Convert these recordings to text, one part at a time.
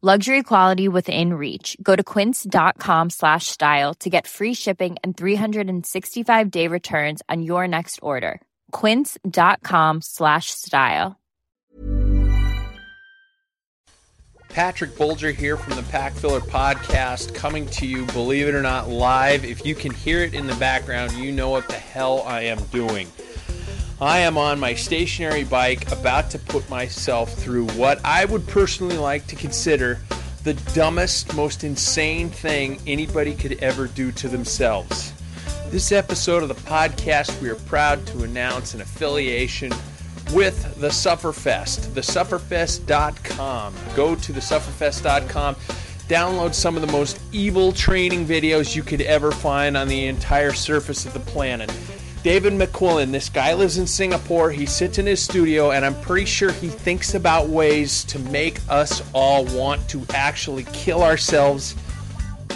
Luxury quality within reach. Go to quince.com slash style to get free shipping and 365 day returns on your next order. Quince.com slash style. Patrick Bolger here from the Pack Filler Podcast, coming to you, believe it or not, live. If you can hear it in the background, you know what the hell I am doing. I am on my stationary bike about to put myself through what I would personally like to consider the dumbest, most insane thing anybody could ever do to themselves. This episode of the podcast, we are proud to announce an affiliation with the Sufferfest, thesufferfest.com. Go to thesufferfest.com, download some of the most evil training videos you could ever find on the entire surface of the planet. David McQuillen, this guy lives in Singapore. He sits in his studio, and I'm pretty sure he thinks about ways to make us all want to actually kill ourselves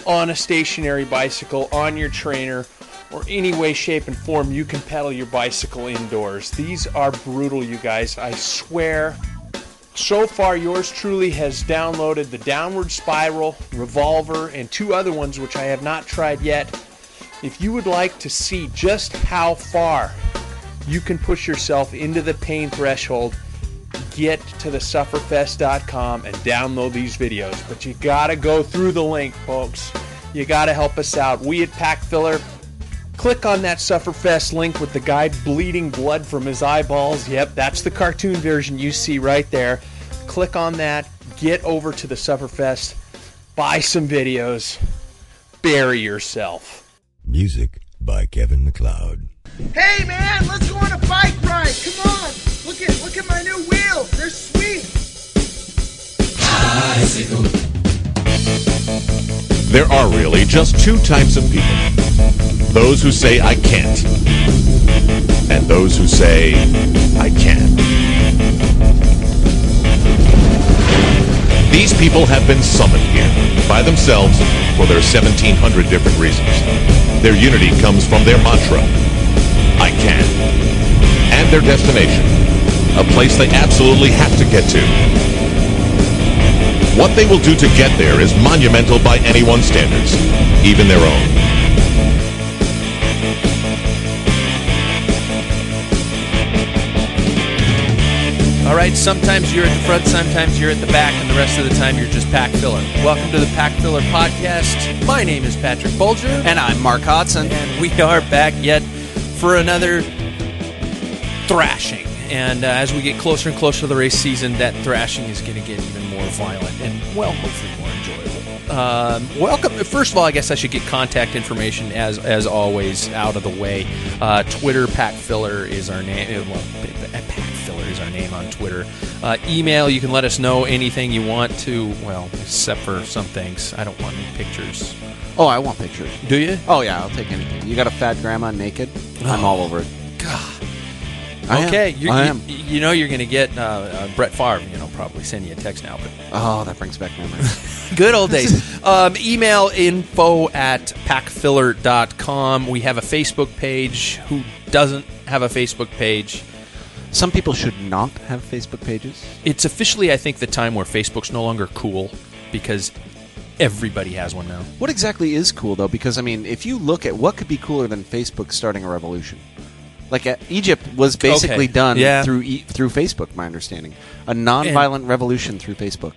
on a stationary bicycle, on your trainer, or any way, shape, and form you can pedal your bicycle indoors. These are brutal, you guys. I swear. So far, yours truly has downloaded the Downward Spiral, Revolver, and two other ones which I have not tried yet. If you would like to see just how far you can push yourself into the pain threshold, get to the sufferfest.com and download these videos. But you gotta go through the link, folks. You gotta help us out. We at Pack Filler, click on that Sufferfest link with the guy bleeding blood from his eyeballs. Yep, that's the cartoon version you see right there. Click on that, get over to the Sufferfest, buy some videos, bury yourself. Music by Kevin MacLeod. Hey man, let's go on a bike ride. Come on. Look at look at my new wheels. They're sweet. There are really just two types of people those who say, I can't, and those who say, I can. These people have been summoned here by themselves for their 1700 different reasons. Their unity comes from their mantra, I can, and their destination, a place they absolutely have to get to. What they will do to get there is monumental by anyone's standards, even their own. All right, sometimes you're at the front, sometimes you're at the back, and the rest of the time you're just pack filler. Welcome to the Pack Filler Podcast. My name is Patrick Bolger. And I'm Mark Hodson. And we are back yet for another thrashing. And uh, as we get closer and closer to the race season, that thrashing is going to get even more violent and, well, hopefully more enjoyable. Um, welcome. First of all, I guess I should get contact information as as always out of the way. Uh, Twitter Pack Filler is our name. Well, Pack Filler is our name on Twitter. Uh, email. You can let us know anything you want to. Well, except for some things. I don't want any pictures. Oh, I want pictures. Do you? Oh yeah, I'll take anything. You got a fat grandma naked? I'm all over it. God. I am. okay, I you, am. you know you're going to get uh, uh, Brett Favre. You know, probably send you a text now, but Oh, that brings back memories. Good old days. um, email info at packfiller.com. We have a Facebook page. Who doesn't have a Facebook page. Some people should not have Facebook pages. It's officially, I think, the time where Facebook's no longer cool because everybody has one now. What exactly is cool though? Because I mean, if you look at what could be cooler than Facebook starting a revolution, like uh, Egypt was basically Okay. done Yeah. through e- through Facebook. My understanding, a non-violent revolution through Facebook.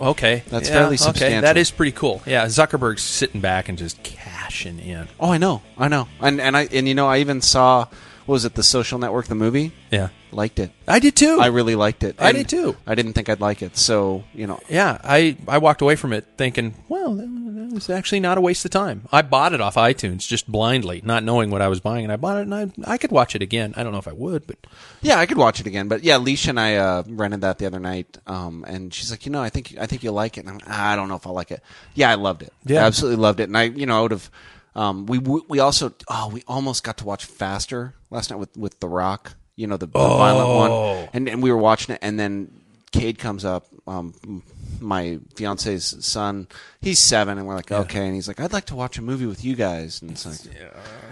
Okay, That's Yeah, fairly Okay, substantial. that is pretty cool. Yeah, Zuckerberg's sitting back and just cashing in. Oh, I know, I know, and and I and you know, I even saw was it, The Social Network, the movie. Yeah, Liked it. I did too. I really liked it. I did too. I didn't think I'd like it, so you know, yeah, I I walked away from it thinking, well, that was actually not a waste of time. I bought it off iTunes just blindly, not knowing what I was buying, and I bought it, and I I could watch it again. I don't know if I would, but Yeah, I could watch it again, but yeah, Leisha and I uh, rented that the other night, um, and she's like, you know, I think I think you'll like it. And I'm, I don't know if I'll like it. Yeah, I loved it. Yeah. I absolutely loved it. And I, you know, I would have. Um, we we also oh we almost got to watch Faster last night with with The Rock. You know the, the violent Oh. one, and and we were watching it, and then Cade comes up, um, my fiance's son. He's seven, and we're like, okay, and he's like, I'd like to watch a movie with you guys, and it's like,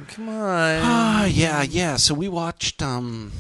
come on. Ah, yeah, yeah. So we watched. Um,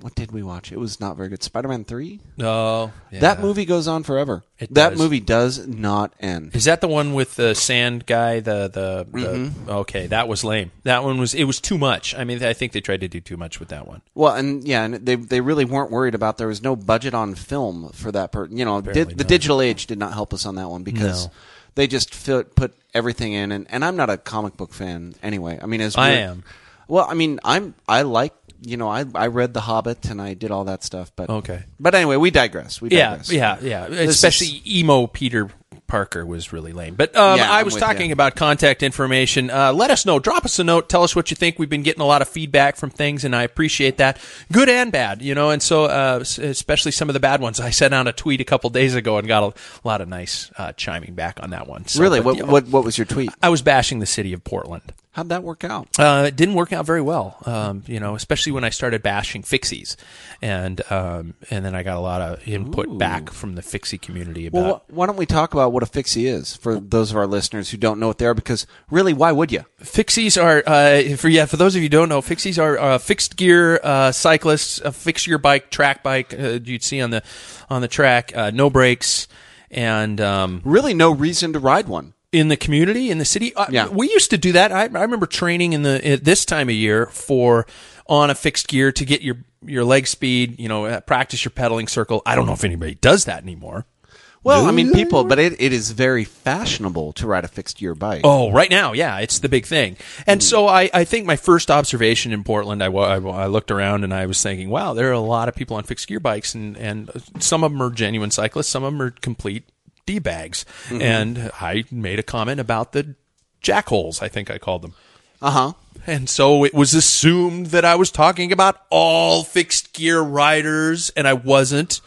what did we watch? It was not very good. Spider Man Three. No, That movie goes on forever. It that does. movie does not end. Is that the one with the sand guy? The the, the Mm-hmm. okay, that was lame. That one was it was too much. I mean, I think they tried to do too much with that one. Well, and yeah, and they they really weren't worried about there was no budget on film for that. Per, you know, did, the digital age did not help us on that one because No. they just fit, put everything in. And, and I'm not a comic book fan anyway. I mean, as I am. Well, I mean, I'm I like you know I I read The Hobbit and I did all that stuff, but Okay. But anyway, we digress. We Yeah, digress. yeah, yeah. This Especially emo Peter Parker was really lame. But um, Yeah, I was talking ya. about contact information. Uh, let us know. Drop us a note. Tell us what you think. We've been getting a lot of feedback from things, and I appreciate that, good and bad. You know, and so uh, especially some of the bad ones. I sent out a tweet a couple days ago and got a lot of nice uh, chiming back on that one. So, really, but, what, you know, what what was your tweet? I was bashing the city of Portland. How'd that work out? Uh, it didn't work out very well, um, you know, especially when I started bashing fixies, and um, and then I got a lot of input back from the fixie community about. Well, wh- why don't we talk about what a fixie is for those of our listeners who don't know what they are? Because really, why would you? Fixies are uh, for yeah for those of you who don't know, fixies are uh, fixed gear uh, cyclists, a fixed gear bike, track bike uh, you'd see on the on the track, uh, no brakes, and um, Really, no reason to ride one. in the community in the city. Uh, Yeah. we used to do that. I, I remember training in the at this time of year for on a fixed gear to get your your leg speed. You know, practice your pedaling circle. I don't know if anybody does that anymore. Well, I mean, people, but it, it is very fashionable to ride a fixed gear bike. Oh, right now, yeah, it's the big thing. And so I, I think my first observation in Portland, I, I, I looked around and I was thinking, wow, there are a lot of people on fixed gear bikes, and, and some of them are genuine cyclists, some of them are complete d bags. And I made a comment about the jackholes, I think I called them. Uh huh. And so it was assumed that I was talking about all fixed gear riders, and I wasn't.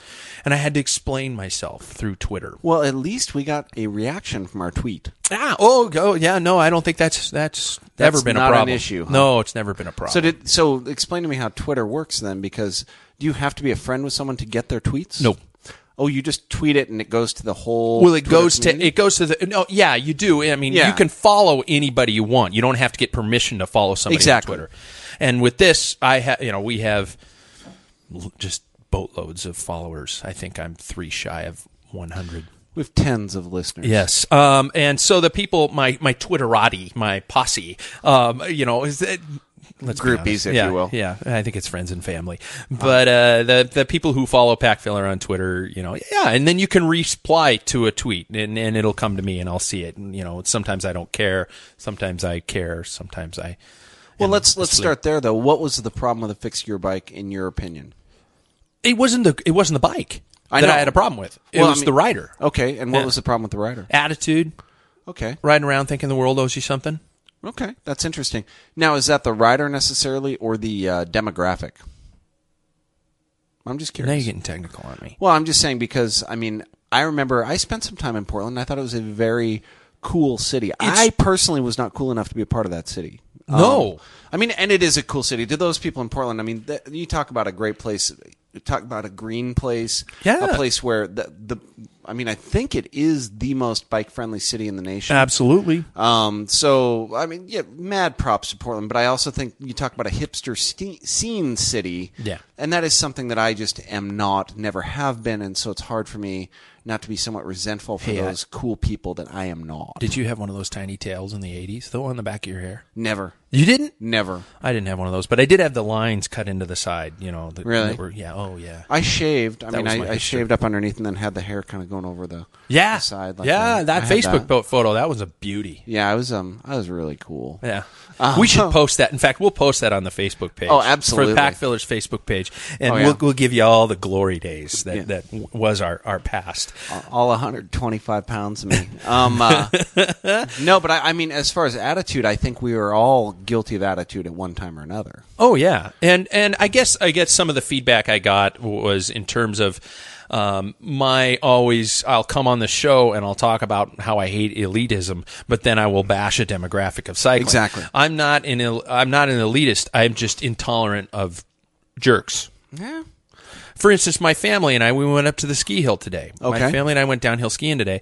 And I had to explain myself through Twitter. Well, at least we got a reaction from our tweet. Ah, oh, oh, yeah, no, I don't think that's that's, That's never been not a an problem. issue, huh? No, it's never been a problem. So did so. Explain to me how Twitter works then, because do you have to be a friend with someone to get their tweets? No. Oh, you just tweet it and it goes to the whole. well, it Twitter goes to it goes to the no, yeah, you do. I mean, Yeah. you can follow anybody you want. You don't have to get permission to follow somebody Exactly. on Twitter. And with this, I have you know we have just boatloads of followers. I think I'm three shy of 100. We have tens of listeners. Yes. Um, and so the people, my, my Twitterati, my posse, um, you know, is that, let's Groupies, if yeah, you will. Yeah. I think it's friends and family. But, uh, the, the people who follow Packfiller on Twitter, you know, yeah. And then you can reply to a tweet and, and it'll come to me and I'll see it. And, you know, sometimes I don't care. Sometimes I care. Sometimes I, Well, let's let's start there though. What was the problem with the fixed gear bike in your opinion? It wasn't the, it wasn't the bike I that know. I had a problem with. It Well, I was mean- the rider. Okay, and what Yeah. was the problem with the rider? Attitude, Okay, riding around thinking the world owes you something. okay, that's interesting. Now, is that the rider necessarily or the uh, demographic? I'm just Now curious. you're getting technical on me. Well, I'm just saying because I mean I remember I spent some time in Portland. I thought it was a very cool city. I personally was not cool enough to be a part of that city. No. Um, I mean, and it is a cool city. To those people in Portland, I mean, th- you talk about a great place. Talk about a green place. Yeah. a place where the the I mean, I think it is the most bike friendly city in the nation. Absolutely. Um, so I mean, yeah, mad props to Portland, but I also think you talk about a hipster ste- scene city, Yeah. and that is something that I just am not, never have been, and so it's hard for me not to be somewhat resentful for Hey, I- those cool people that I am not. Did you have one of those tiny tails in the 80s, though, on the back of your hair? Never, You didn't? never. I didn't have one of those, but I did have the lines cut into the side, you know. That, Really? were- yeah, oh, yeah. I shaved. I That mean, I, I shaved up underneath and then had the hair kind of going over the Yeah. the side. Like yeah, I that Facebook that. photo, that was a beauty. Yeah, I was um, I was really cool. Yeah. Uh, we should post that. In fact, we'll post that on the Facebook page. Oh, absolutely. For the Pack Fillers Facebook page. And Oh, yeah. we'll, we'll give you all the glory days that, Yeah. that was our, our past. all 125 pounds of me. Um, uh, no, but I, I mean, as far as attitude, I think we were all guilty of attitude at one time or another. Oh yeah, and and I guess I guess some of the feedback I got was in terms of um, my always I'll come on the show and I'll talk about how I hate elitism, but then I will bash a demographic of cycling. Exactly. I'm not an I'm not an elitist. I'm just intolerant of jerks. Yeah. For instance, my family and I, we went up to the ski hill today. My family and I went downhill skiing today.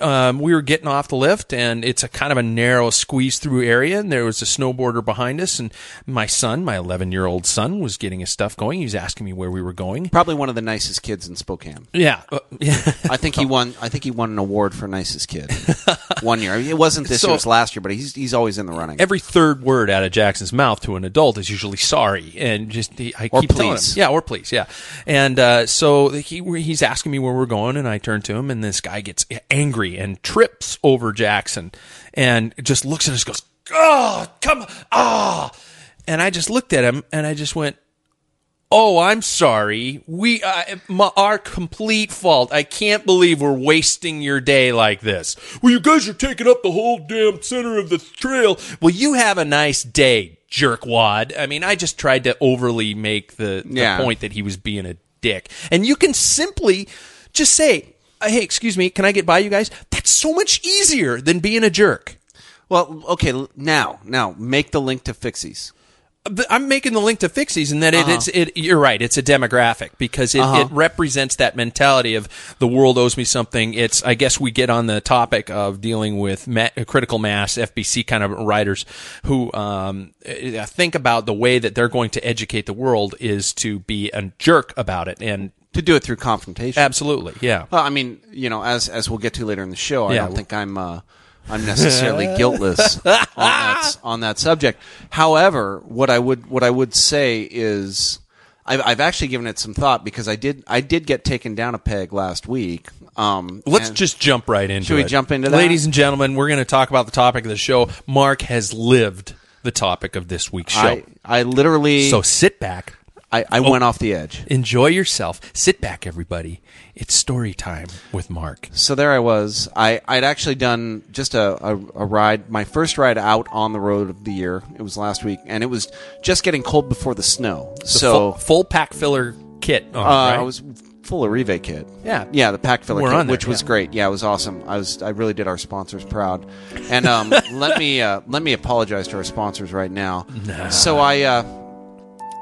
Um, we were getting off the lift, and it's a kind of a narrow squeeze through area, and there was a snowboarder behind us, and my son, my 11 year old son, was getting his stuff going. He was asking me where we were going. Probably one of the nicest kids in Spokane. Yeah. Uh, yeah. I think he won. I think he won an award for nicest kid one year. It wasn't this So- year; it was last year. But he's he's always in the running. Every third word out of Jackson's mouth to an adult is usually sorry, and just he, I Or keep telling him, please. yeah, or please, yeah. And uh, so he he's asking me where we're going, and I turn to him, and this guy gets angry and trips over Jackson, and just looks at us, goes, "Oh, come, ah!" And I just looked at him, and I just went, "Oh, I'm sorry. We uh, my, our complete fault. I can't believe we're wasting your day like this. Well, you guys are taking up the whole damn center of the trail. Well, you have a nice day, jerkwad. I mean, I just tried to overly make the, the Yeah. point that he was being a dick, and you can simply just say, "Hey, excuse me, can I get by you guys?" That's so much easier than being a jerk. Well, okay, now now make the link to Fixies. But I'm making the link to Fixies, and that Uh-huh. it's it. You're right. It's a demographic because it, Uh-huh. it represents that mentality of the world owes me something. It's I guess we get on the topic of dealing with ma- critical mass FBC kind of writers who um, think about the way that they're going to educate the world is to be a jerk about it, and To do it through confrontation. absolutely, yeah. Well, I mean, you know, as as we'll get to later in the show, I Yeah. don't think I'm uh, I'm necessarily guiltless on that on that subject. However, what I would what I would say is. I've, I've actually given it some thought because I did I did get taken down a peg last week. Um, Let's and- just jump right into Should we it. jump into that? Ladies and gentlemen, we're going to talk about the topic of the show. Mark has lived the topic of this week's show. I, I literally so sit back, I, I went off the edge. enjoy yourself. Sit back, everybody. It's story time with Mark. So there I was. I, I'd actually done just a, a, a ride, my first ride out on the road of the year. It was last week, and it was just getting cold before the snow. The so full, full pack filler kit. On, uh, right? I was full of Rive kit. Yeah. yeah, the pack filler kit, there, which was great. Yeah, it was awesome. I was I really did our sponsors proud. And um, let me uh, let me apologize to our sponsors right now. So I. Uh,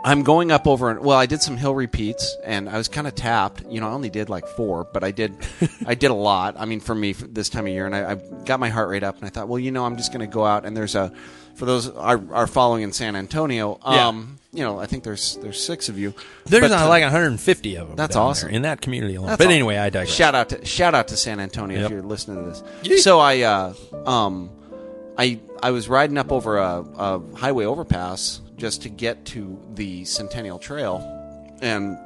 I'm going up over. Well, I did some hill repeats, and I was kind of tapped. You know, I only did like four, but I did, I did a lot. I mean, for me for this time of year, and I, I got my heart rate up, and I thought, well, you know, I'm just going to go out, and there's a, for those are are following in San Antonio. Yeah. Um, you know, I think there's there's six of you. There's But, uh, like 150 of them. that's awesome. in that community alone. that's but anyway, I digress. Shout out to shout out to San Antonio Yep. if you're listening to this. Yeet. So I uh, um, I I was riding up over a, a highway overpass just to get to the Centennial Trail, and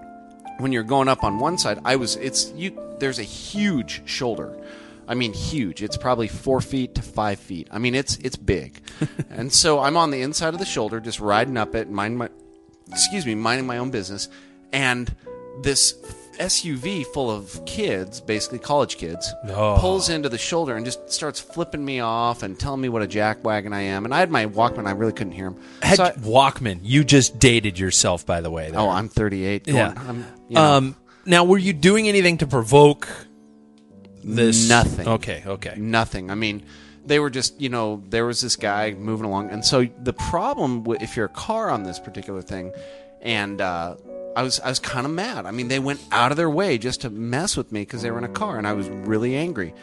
when you're going up on one side, I was it's you. There's a huge shoulder. I mean, huge. It's probably four feet to five feet. I mean, it's it's big, and so I'm on the inside of the shoulder, just riding up it, mind my, excuse me, minding my own business, and this SUV full of kids, basically college kids, Oh. pulls into the shoulder and just starts flipping me off and telling me what a jackwagon I am. And I had my Walkman, I really couldn't hear him. Had So I- Walkman. You just dated yourself, by the way. there. oh, I'm 38. going- yeah. I'm, you know, um, now, were you doing anything to provoke this? Nothing. Okay. Okay. Nothing. I mean, they were just, you know, there was this guy moving along. And so the problem, if you're a car on this particular thing, and uh, I was I was kind of mad. I mean, they went out of their way just to mess with me because they were in a car, and I was really angry.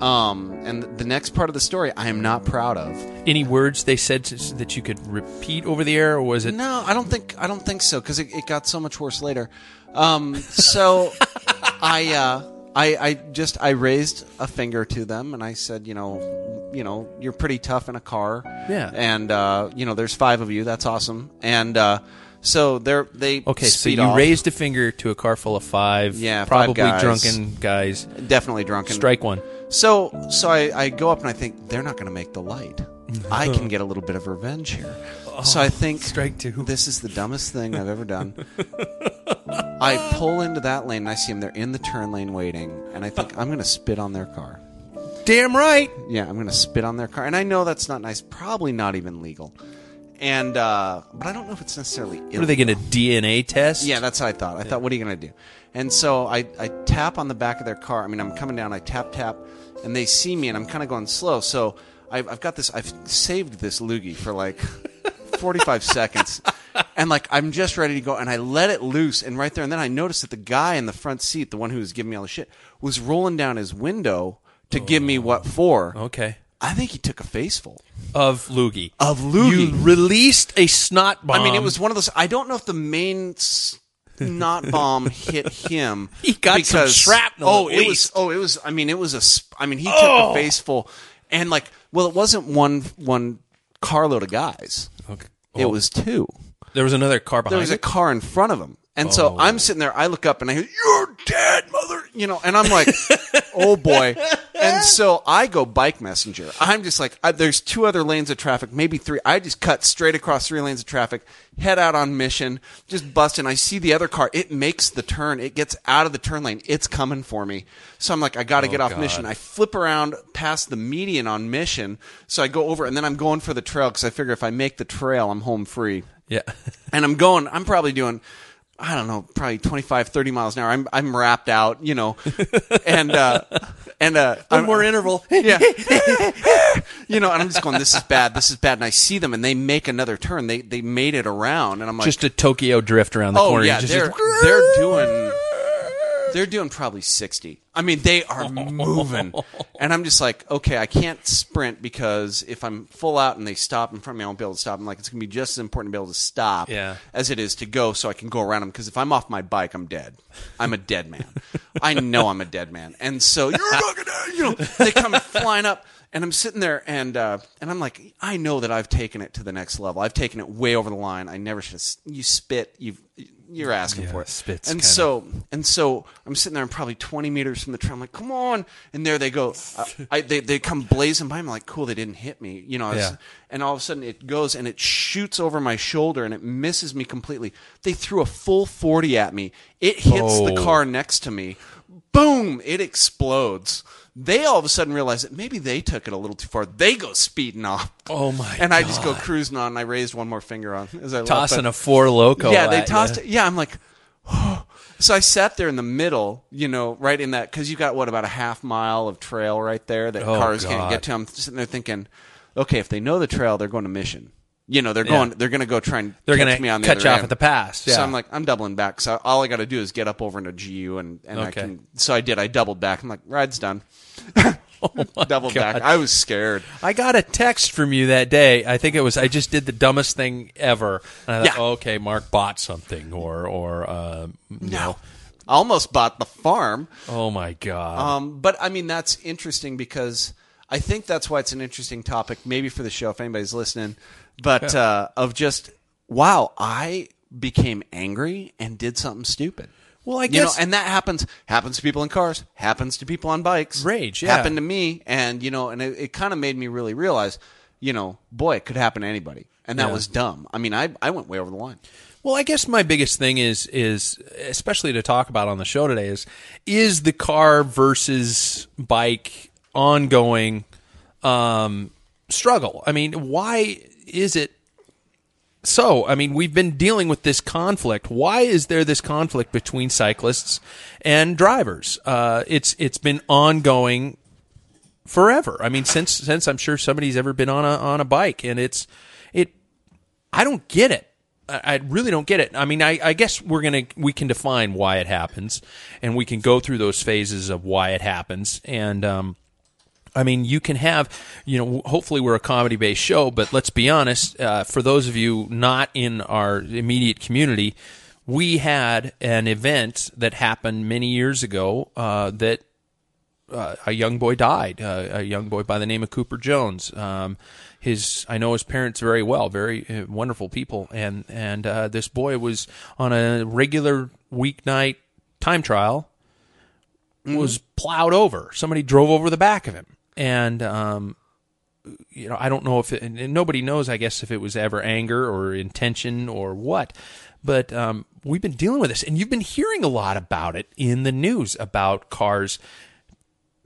Um, and the next part of the story, I am not proud of. Any words they said to, that you could repeat over the air, or was it? No, I don't think I don't think so because it, it got so much worse later. Um, so I, uh, I I just I raised a finger to them and I said, you know, you know, you're pretty tough in a car. Yeah. And uh, you know, there's five of you. That's awesome. And uh, so they're they Okay, so you off. raised a finger to a car full of five, Yeah, five probably guys. drunken guys. definitely drunken. Strike one. So so I, I go up and I think they're not going to make the light. I can get a little bit of revenge here. Oh, so I think strike two. This is the dumbest thing I've ever done. I pull into that lane and I see them. They're in the turn lane waiting, and I think I'm going to spit on their car. Damn right. Yeah, I'm going to spit on their car, and I know that's not nice. Probably not even legal. And uh, but I don't know if it's necessarily. What are they going to DNA test? Yeah, that's what I thought. I thought, what are you going to do? And so I, I tap on the back of their car. I mean, I'm coming down. I tap, tap, and they see me, and I'm kind of going slow. So I've, I've got this. I've saved this loogie for like 45 seconds, and like I'm just ready to go, and I let it loose, and right there, and then I noticed that the guy in the front seat, the one who was giving me all the shit, was rolling down his window to give me what for. Okay. I think he took a faceful. Of loogie. Of loogie. You released a snot bomb. I mean, it was one of those. I don't know if the main snot bomb hit him. He got some because, shrapnel, Oh, it was. Oh, it was. I mean, it was a. I mean, he took Oh. a face full, and like, well, it wasn't one one carload of guys. Okay. It Oh. was two. There was another car behind There was a car in front of him, and so oh. I'm sitting there. I look up and I hear, "You're dead, mother," you know, and I'm like, "Oh boy!" And so I go bike messenger. I'm just like, I, there's two other lanes of traffic, maybe three. I just cut straight across three lanes of traffic, head out on mission, just busting. I see the other car. It makes the turn. It gets out of the turn lane. It's coming for me. So I'm like, I got to oh, get off God. mission. I flip around past the median on mission. So I go over, and then I'm going for the trail because I figure if I make the trail, I'm home free Yeah. and I'm going, I'm probably doing, I don't know, probably 25, 30 miles an hour. I'm, I'm wrapped out, you know, and, uh, and, uh, One I'm- more interval. yeah. you know, and I'm just going, this is bad, this is bad. And I see them and they make another turn. They, they made it around and I'm like, Just a Tokyo drift around the oh corner. yeah, Just- they're, just- they're doing, they're doing probably 60. I mean, they are moving. And I'm just like, okay, I can't sprint because if I'm full out and they stop in front of me, I won't be able to stop. I'm like, it's going to be just as important to be able to stop Yeah. as it is to go so I can go around them. Because if I'm off my bike, I'm dead. I'm a dead man. I know I'm a dead man. And so, you're going to, you know, they come flying up. And I'm sitting there, and uh, and I'm like, I know that I've taken it to the next level. I've taken it way over the line. I never should. have You spit. You you're asking Yeah, for it. spit's and kinda- so and so I'm sitting there. I'm probably 20 meters from the trail. I'm like, come on! And there they go. I, they they come blazing by. I'm like, cool. They didn't hit me. You know. Was- Yeah. And all of a sudden it goes and it shoots over my shoulder and it misses me completely. They threw a full 40 at me. It hits the Oh. car next to me. Boom! It explodes. They all of a sudden realize that maybe they took it a little too far. They go speeding off. Oh my And I just go God. cruising on. And I raised one more finger on as I left, tossing but- a Four Loko. yeah, they at tossed ya. it. Yeah, I'm like, so I sat there in the middle, you know, right in that because you got what about a half mile of trail right there that Oh, cars can't God. get to. I'm sitting there thinking, okay, if they know the trail, they're going to mission. You know, they're going. They're going to go try and They're catch gonna me on the cut you off end. at the pass, Yeah. So. I'm like, I'm doubling back. So all I got to do is get up over into GU, and and I Okay. can. So I did. I doubled back. I'm like, ride's done. doubled God. back. I was scared. I got a text from you that day. I think it was I just did the dumbest thing ever. And I thought, Yeah. okay, Mark bought something, or or uh, know. I almost bought the farm. Oh my god. Um, but I mean, that's interesting because I think that's why it's an interesting topic, maybe for the show if anybody's listening. But uh, of just wow, I became angry and did something stupid. Well, I guess, you know, and that happens happens to people in cars, happens to people on bikes. Rage, yeah. happened to me, and you know, and it, it kind of made me really realize, you know, boy, it could happen to anybody, and that Yeah. was dumb. I mean, I I went way over the line. Well, I guess my biggest thing is is especially to talk about on the show today is is the car versus bike ongoing um, struggle. I mean, why is it so? I mean, we've been dealing with this conflict. Why is there this conflict between cyclists and drivers? Uh, it's it's been ongoing forever. I mean, since since I'm sure somebody's ever been on a on a bike, and it's it. I don't get it. I I really don't get it. I mean, I, I guess we're gonna we can define why it happens, and we can go through those phases of why it happens. And um, I mean, you can have, you know, hopefully we're a comedy based show, but let's be honest. Uh, for those of you not in our immediate community, we had an event that happened many years ago uh, that uh, a young boy died. Uh, a young boy by the name of Cooper Jones. Um, his I know his parents very well, very uh, wonderful people, and and uh, this boy was on a regular weeknight time trial. Was plowed over. Somebody drove over the back of him, and um, you know I don't know if it, and nobody knows. I guess if it was ever anger or intention or what, but um, we've been dealing with this, and you've been hearing a lot about it in the news about cars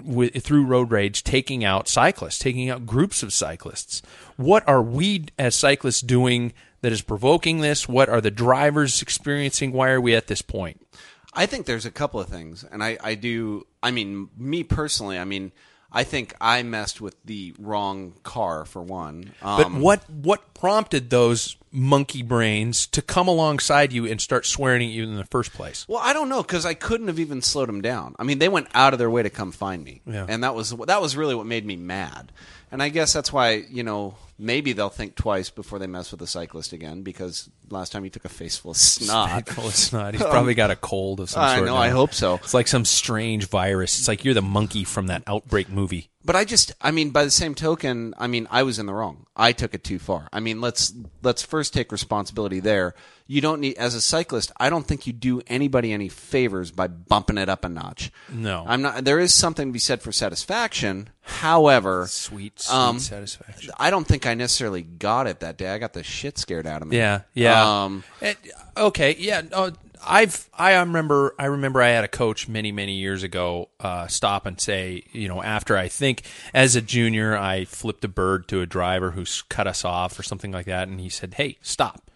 with, through road rage taking out cyclists, taking out groups of cyclists. What are we as cyclists doing that is provoking this? What are the drivers experiencing? Why are we at this point? I think there's a couple of things, and I, I do. I mean, me personally, I mean, I think I messed with the wrong car for one. But Um, what what prompted those monkey brains to come alongside you and start swearing at you in the first place? Well, I don't know because I couldn't have even slowed them down. I mean, they went out of their way to come find me, Yeah. and that was that was really what made me mad. And I guess that's why you know maybe they'll think twice before they mess with a cyclist again because last time he took a face full of snot. Well, it's not. He's probably got a cold of some I sort. know, now. I hope so. It's like some strange virus. It's like you're the monkey from that outbreak movie. But I just, I mean, by the same token, I mean, I was in the wrong. I took it too far. I mean, let's let's first take responsibility there. You don't need, as a cyclist, I don't think you do anybody any favors by bumping it up a notch. No. I'm not. There is something to be said for satisfaction. However, Sweet, sweet um, satisfaction. I don't think I necessarily got it that day. I got the shit scared out of me. Yeah, yeah. Um, Eh, okay, yeah. No, I've I remember I remember I had a coach many many years ago uh, stop and say, you know, after I think as a junior I flipped a bird to a driver who's cut us off or something like that, and he said, "Hey, stop!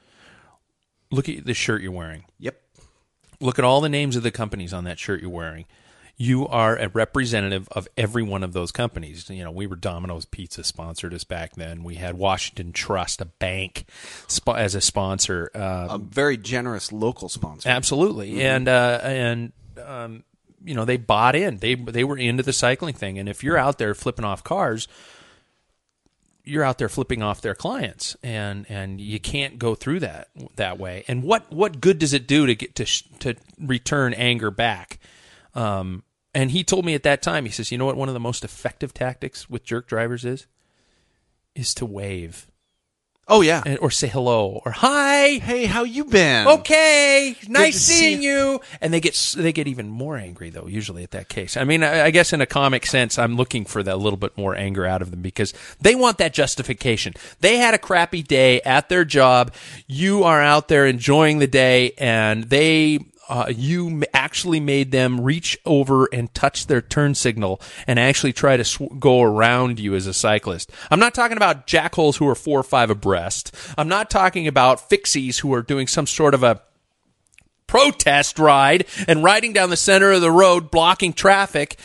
Look at the shirt you're wearing. yep. Look at all the names of the companies on that shirt you're wearing." You are a representative of every one of those companies. You know, we were Domino's Pizza sponsored us back then. We had Washington Trust, a bank, sp- as a sponsor. Uh, A very generous local sponsor. Absolutely, and uh, and um, you know they bought in. They they were into the cycling thing, and if you're out there flipping off cars, you're out there flipping off their clients, and and you can't go through that that way. And what what good does it do to get to sh- to return anger back? Um, and he told me at that time, he says, you know what, one of the most effective tactics with jerk drivers is is to wave Oh yeah. and, or say hello or hi Hey, how you been? okay, nice to see seeing you. And they get they get even more angry though. Usually at that case, I mean, I, I guess in a comic sense, I'm looking for that little bit more anger out of them because they want that justification. They had a crappy day at their job. You are out there enjoying the day, and they. Uh, you actually made them reach over and touch their turn signal and actually try to sw- go around you as a cyclist. I'm not talking about jackholes who are four or five abreast. I'm not talking about fixies who are doing some sort of a protest ride and riding down the center of the road blocking traffic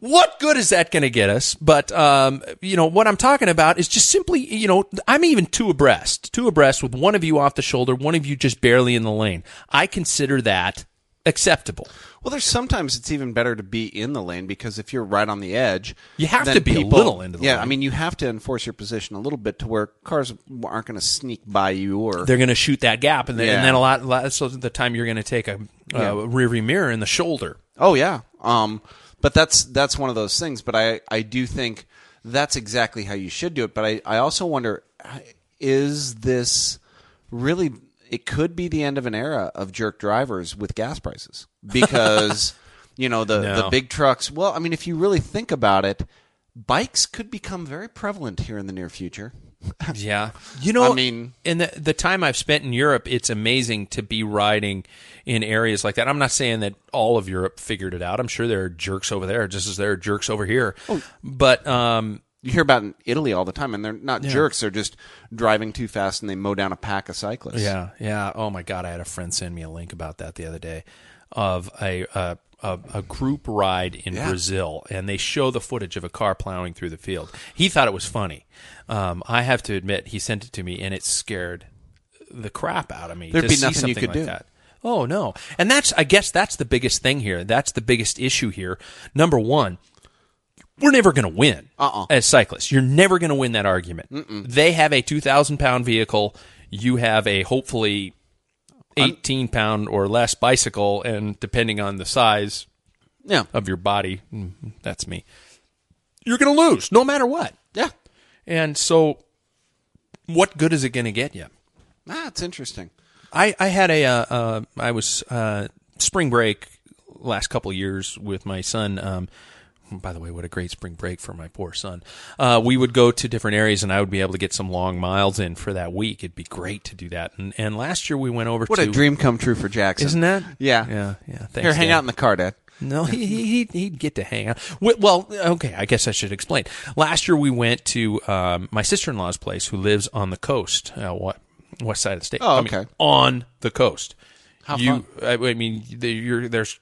what good is that going to get us but um, you know what i'm talking about is just simply you know i'm even two abreast two abreast with one of you off the shoulder one of you just barely in the lane i consider that acceptable Well, there's sometimes it's even better to be in the lane because if you're right on the edge, You have to be a little into the yeah. lane. I mean, you have to enforce your position a little bit to where cars aren't going to sneak by you or they're going to shoot that gap and then, and Yeah. then a lot, lot so the time you're going to take a Yeah. uh, rearview mirror in the shoulder Oh yeah. Um, but that's that's one of those things. But I I do think that's exactly how you should do it. But I I also wonder is this really it could be the end of an era of jerk drivers with gas prices because you know the No. the big trucks. Well, I mean, if you really think about it, bikes could become very prevalent here in the near future. Yeah, you know, I mean- in the the time I've spent in Europe, it's amazing to be riding in areas like that. I'm not saying that all of Europe figured it out. I'm sure there are jerks over there, just as there are jerks over here. Oh. But um, You hear about in Italy all the time, and they're not jerks. They're just driving too fast, and they mow down a pack of cyclists. yeah, yeah. Oh my God, I had a friend send me a link about that the other day of a. a a, a group ride in Yeah. Brazil, and they show the footage of a car plowing through the field. He thought it was funny. Um, I have to admit, he sent it to me, and it scared the crap out of me There'd to be see nothing you could like do. that. Oh no, and that's I guess that's the biggest thing here. That's the biggest issue here. Number one, we're never going to win Uh-uh. as cyclists. You're never going to win that argument. They have a 2,000 pound vehicle. You have a hopefully 18 pound or less bicycle, and depending on the size Yeah. of your body, mm, that's me. You're going to lose no matter what. Yeah. And so, what good is it going to get you? Ah, it's interesting. I, I had a uh, uh, I was uh, spring break last couple of years with my son. Um, by the way, what a great spring break for my poor son. Uh, we would go to different areas, and I would be able to get some long miles in for that week. It'd be great to do that. And, and last year we went over to What to a dream come true for Jackson. isn't that? Yeah. yeah, yeah. Thanks, Here, hang Dad. out in the car, Dad. No, he, he, he'd, he'd get to hang out. Well, okay, I guess I should explain. Last year we went to um, my sister in law's place, who lives on the coast, uh, what west side of the state. Oh, I mean, okay. on the coast. How you, I, I mean, the, you're, there's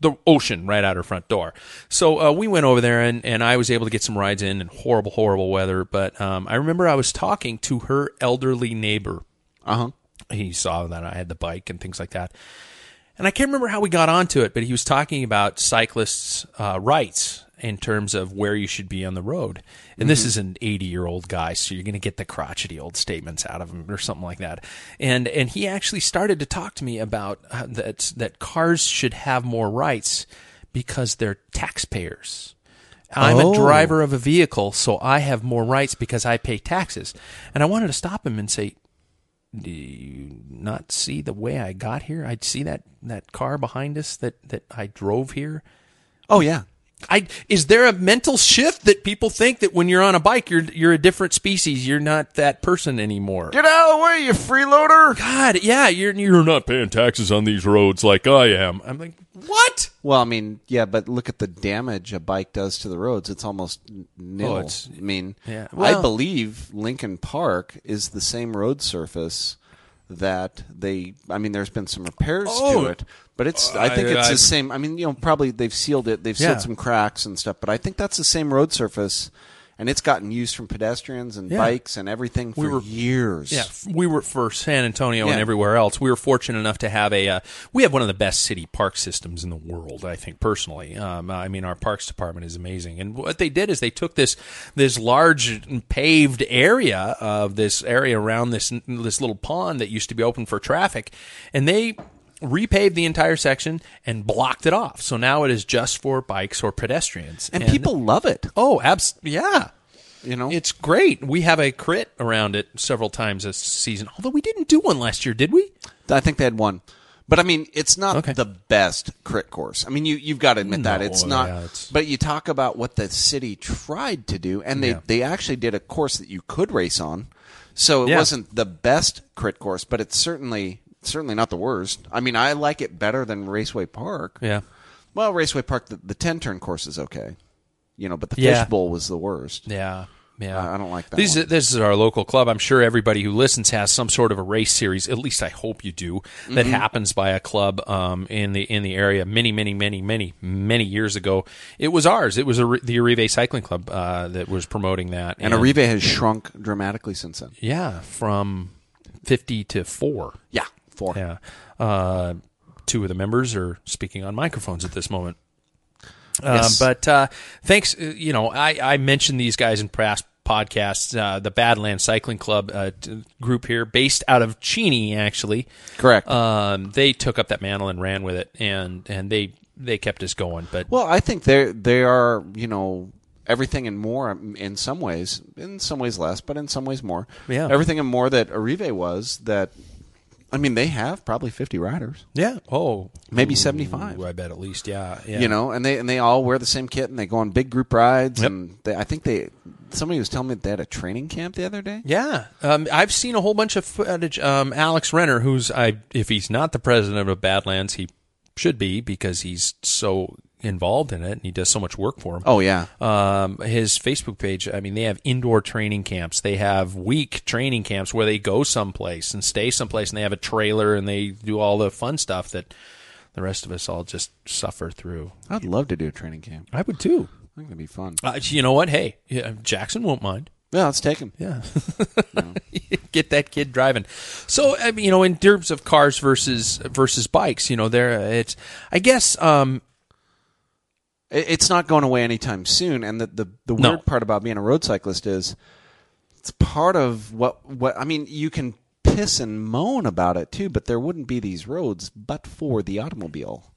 the ocean right out her front door. So uh, we went over there, and, and I was able to get some rides in, in horrible, horrible weather. But um, I remember I was talking to her elderly neighbor Uh huh. he saw that I had the bike and things like that. And I can't remember how we got onto it, but he was talking about cyclists' uh, rights in terms of where you should be on the road. And this is an 80 year old guy, so you're going to get the crotchety old statements out of him or something like that. And and he actually started to talk to me about uh, that that cars should have more rights because they're taxpayers. I'm Oh. a driver of a vehicle, so I have more rights because I pay taxes. And I wanted to stop him and say, do you not see the way I got here? I see that that car behind us that that I drove here. Oh yeah. I is there a mental shift that people think that when you're on a bike you're you're a different species, you're not that person anymore. Get out of the way, you freeloader. God, yeah, you're you're not paying taxes on these roads like I am. I'm like, what? Well, I mean, yeah, but look at the damage a bike does to the roads. It's almost n- nil. Oh, it's- I mean, yeah. I believe Lincoln Park is the same road surface that they. I mean, there's been some repairs Oh. to it, but it's. I think it's the same. I mean, you know, probably they've sealed it. They've sealed Yeah. some cracks and stuff, but I think that's the same road surface. And it's gotten used from pedestrians and Yeah. bikes and everything for We were- years. Yeah, we were for San Antonio and Yeah. everywhere else. We were fortunate enough to have a. Uh, we have one of the best city park systems in the world. I think personally. Um, I mean, our parks department is amazing. And what they did is they took this this large paved area of this area around this this little pond that used to be open for traffic, and they repaved the entire section and blocked it off. So now it is just for bikes or pedestrians. and people love it. Oh, abs- yeah. You know, It's great. We have a crit around it several times this season. Although we didn't do one last year, did we? I think they had one. But I mean, it's not Okay. the best crit course. I mean, you you've got to admit that No, it's not. yeah, it's- But you talk about what the city tried to do, and they Yeah. they actually did a course that you could race on. So it Yeah. wasn't the best crit course, but it's certainly certainly not the worst. I mean, I like it better than Raceway Park. Yeah. Well, Raceway Park, the, the ten turn course is okay, you know, but the Yeah. Fishbowl was the worst. Yeah. Yeah. I- I don't like that These, one. This is our local club. I'm sure everybody who listens has some sort of a race series. At least I hope you do. That Mm-hmm. happens by a club um, in the in the area. Many, many, many, many, many years ago, it was ours. It was a, the Arrive Cycling Club uh, that was promoting that. And Arrive has shrunk dramatically since then. yeah, from fifty to four. Yeah, four. Yeah. Uh, two of the members are speaking on microphones at this moment. Yes. Uh, but uh, thanks. uh, You know, I, I mentioned these guys in past podcasts. Uh, the Badlands Cycling Club uh, t- group here, based out of Cheney, actually. Correct. Um, they took up that mantle and ran with it, and and they they kept us going. But Well, I think they they are you know everything and more um, in some ways, in some ways less, but in some ways more. Yeah. everything and more that Arrive was that. I mean, they have probably fifty riders, yeah, oh, maybe seventy five. I bet at least, yeah, yeah. You know, and they and they all wear the same kit and they go on big group rides Yep. and they, I think they somebody was telling me they had a training camp the other day. Yeah, um, I've seen a whole bunch of footage. Um, Alex Renner, who's I, if he's not the president of Badlands, he should be because he's so involved in it and he does so much work for him. Oh yeah, Um, his Facebook page. I mean, they have indoor training camps. They have week training camps where they go someplace and stay someplace, and they have a trailer and they do all the fun stuff that the rest of us all just suffer through. I'd love to do a training camp. I would too. I think that'd be fun. Uh, you know what? Hey, yeah, Jackson won't mind. Yeah, let's take him. Yeah. Get that kid driving. So, I mean, you know, in terms of cars versus versus bikes, you know, there it's I guess um It's not going away anytime soon. And the the, the No. weird part about being a road cyclist is it's part of what what I mean. You can piss and moan about it too, but there wouldn't be these roads but for the automobile.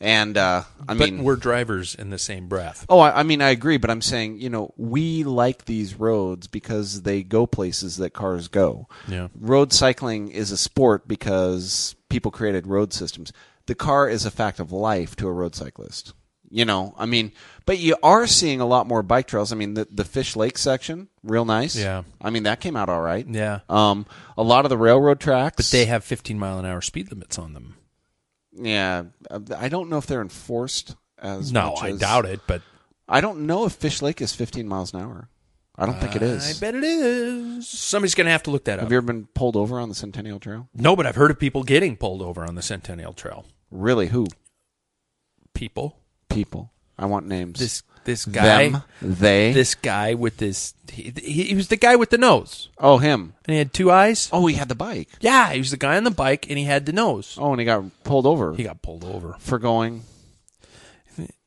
And uh, I but mean, we're drivers in the same breath. Oh, I, I mean, I agree, but I'm saying, you know, we like these roads because they go places that cars go. Yeah. Road cycling is a sport because people created road systems. The car is a fact of life to a road cyclist. You know, I mean, but you are seeing a lot more bike trails. I mean, the the Fish Lake section, real nice. Yeah. I mean, that came out all right. Yeah. Um, a lot of the railroad tracks, But they have 15 mile an hour speed limits on them. yeah, I don't know if they're enforced as No, I as- doubt it, but I don't know if Fish Lake is 15 miles an hour. I don't think it is. I bet it is. Somebody's going to have to look that up. Have you ever been pulled over on the Centennial Trail? No, but I've heard of people getting pulled over on the Centennial Trail. Really? Who? People. People. I want names. This this guy. Them. They. This guy with this. He, he, he was the guy with the nose, Oh, him. and he had two eyes. Oh, he had the bike. Yeah, he was the guy on the bike, and he had the nose. Oh, and he got pulled over He got pulled over. for going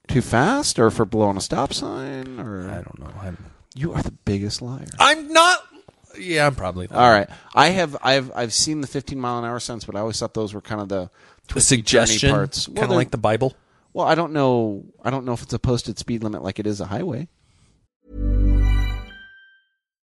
too fast, or for blowing a stop sign, or I don't know. I'm, you are the biggest liar. I'm not. Yeah, I'm probably. All right, I have I've I've seen the 15 mile an hour signs, but I always thought those were kind of the The suggestion, parts. kind of they're- like the Bible. Well, I don't know. I don't know if it's a posted speed limit like it is a highway.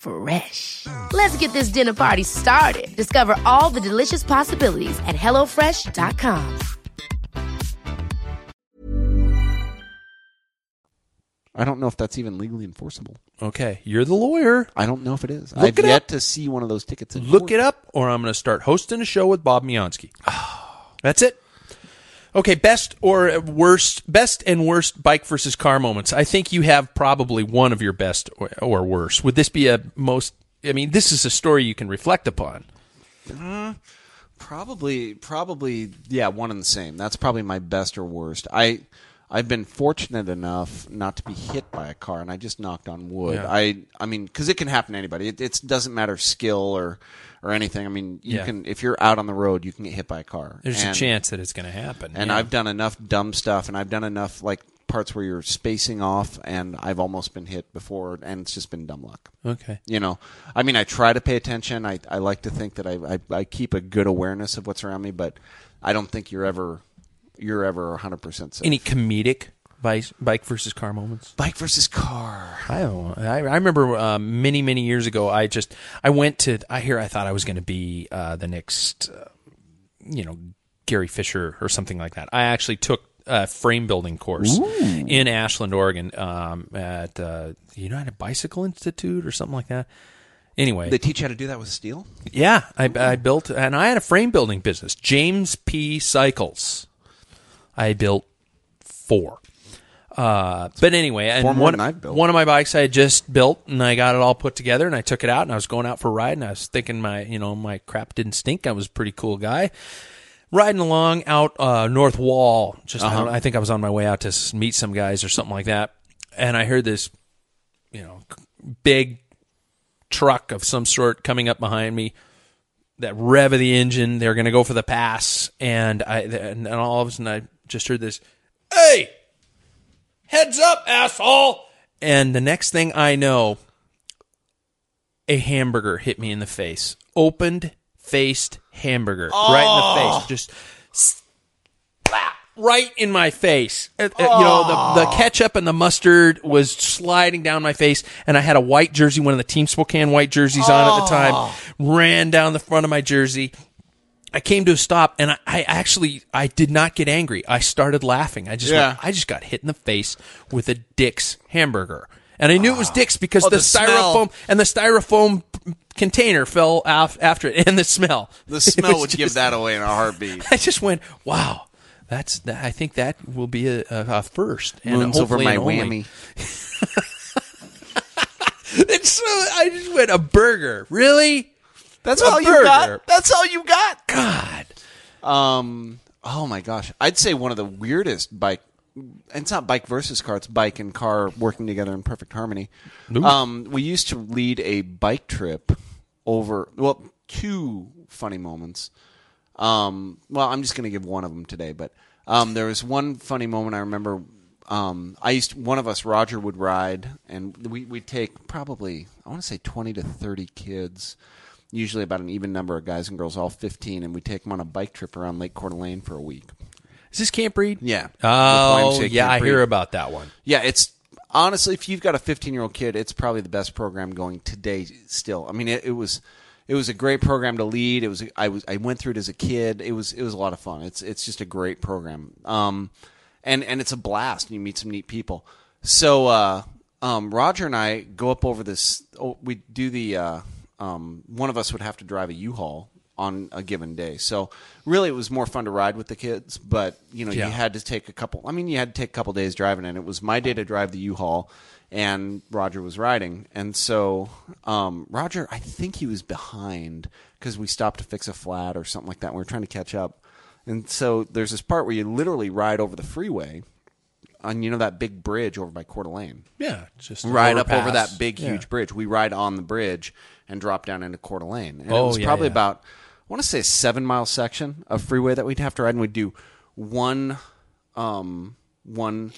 Fresh. Let's get this dinner party started. Discover all the delicious possibilities at hellofresh.com. I don't know if that's even legally enforceable. Okay, you're the lawyer. I don't know if it is. Look I've it yet up. to see one of those tickets. in Look court. it up, or I'm going to start hosting a show with Bob Mionsky. That's it. Okay, best or worst, best and worst bike versus car moments. I think you have probably one of your best or, or worst. Would this be a most? I mean, this is a story you can reflect upon. Mm, probably, probably, yeah, one and the same. That's probably my best or worst. I, I've been fortunate enough not to be hit by a car, and I just knocked on wood. Yeah. I, I mean, because it can happen to anybody. It, it doesn't matter skill or, or anything. I mean, you Yeah. can if you're out on the road, you can get hit by a car. There's And- a chance that it's going to happen. And yeah. I've done enough dumb stuff, and I've done enough like parts where you're spacing off, and I've almost been hit before, and it's just been dumb luck. okay. You know, I mean, I try to pay attention. I, I like to think that I, I, I keep a good awareness of what's around me, but I don't think you're ever you're ever 100 percent safe. Any comedic bike bike versus car moments? bike versus car? I don't. I, I remember um, many many years ago. I just I went to. I hear I thought I was going to be uh, the next, uh, you know, Gary Fisher or something like that. I actually took a frame building course in Ashland, Oregon, um, at uh, the United Bicycle Institute or something like that. Anyway, They teach you how to do that with steel. yeah, I, I built, and I had a frame building business, James P. Cycles. I built four. Uh, but anyway, and one, I've built. one of my bikes I had just built, and I got it all put together, and I took it out, and I was going out for a ride, and I was thinking my, you know, my crap didn't stink. I was a pretty cool guy. riding along out uh, North Wall. Just I, Uh-huh. don't, I think I was on my way out to meet some guys or something like that, and I heard this, you know, big truck of some sort coming up behind me. That rev of the engine, they're going to go for the pass, and I and then all of a sudden I just heard this, "Hey, heads up, asshole!" And the next thing I know, a hamburger hit me in the face. Opened faced hamburger right in the face. Just slap right in my face. Uh, You know, the, the ketchup and the mustard was sliding down my face, and I had a white jersey, one of the Team Spokane white jerseys on at the time. Ran down the front of my jersey. I came to a stop, and I, I actually I did not get angry. I started laughing. I just Yeah. went, I just got hit in the face with a Dick's hamburger, and I knew it was ah. Dick's because Oh, the, the styrofoam and the styrofoam container fell off after it, and the smell. The smell would give that away in a heartbeat. I just went, wow. That's that. I think that will be a, a, first, and Moons over my whammy. It's so, I just went a burger. Really? That's A all you burger. got. That's all you got. God. Um. Oh my gosh. I'd say one of the weirdest bike. It's not bike versus car. It's bike and car working together in perfect harmony. Um. We used to lead a bike trip over. Well, two funny moments. Um. Well, I'm just going to give one of them today, but um, there was one funny moment I remember. Um, I used one of us, Roger, would ride, and we we'd take probably I want to say twenty to thirty kids, usually about an even number of guys and girls, all fifteen, and we take them on a bike trip around Lake Coeur d'Alene for a week. Is this Camp Reed? Yeah. Oh, yeah. I hear about that one. Yeah, it's honestly, if you've got a 15 year old kid, it's probably the best program going today. Still, I mean, it, it was it was a great program to lead. It was I was I went through it as a kid. It was it was a lot of fun. It's it's just a great program. Um, and and it's a blast. You meet some neat people. So uh, um, Roger and I go up over this. Oh, we do the. Uh, um, one of us would have to drive a U-Haul on a given day. So really, it was more fun to ride with the kids. But you know, Yeah. you had to take a couple. I mean, you had to take a couple days driving, and it was my day to drive the U-Haul, and Roger was riding. And so um, Roger, I think he was behind because we stopped to fix a flat or something like that. And we were trying to catch up. And so there's this part where you literally ride over the freeway on you know that big bridge over by Coeur d'Alene. Yeah, just ride up over that big Yeah. huge bridge. We ride on the bridge and drop down into Coeur d'Alene. And it Oh, was yeah, probably yeah. about I want to say a seven mile section of freeway that we'd have to ride, and we'd do one um, one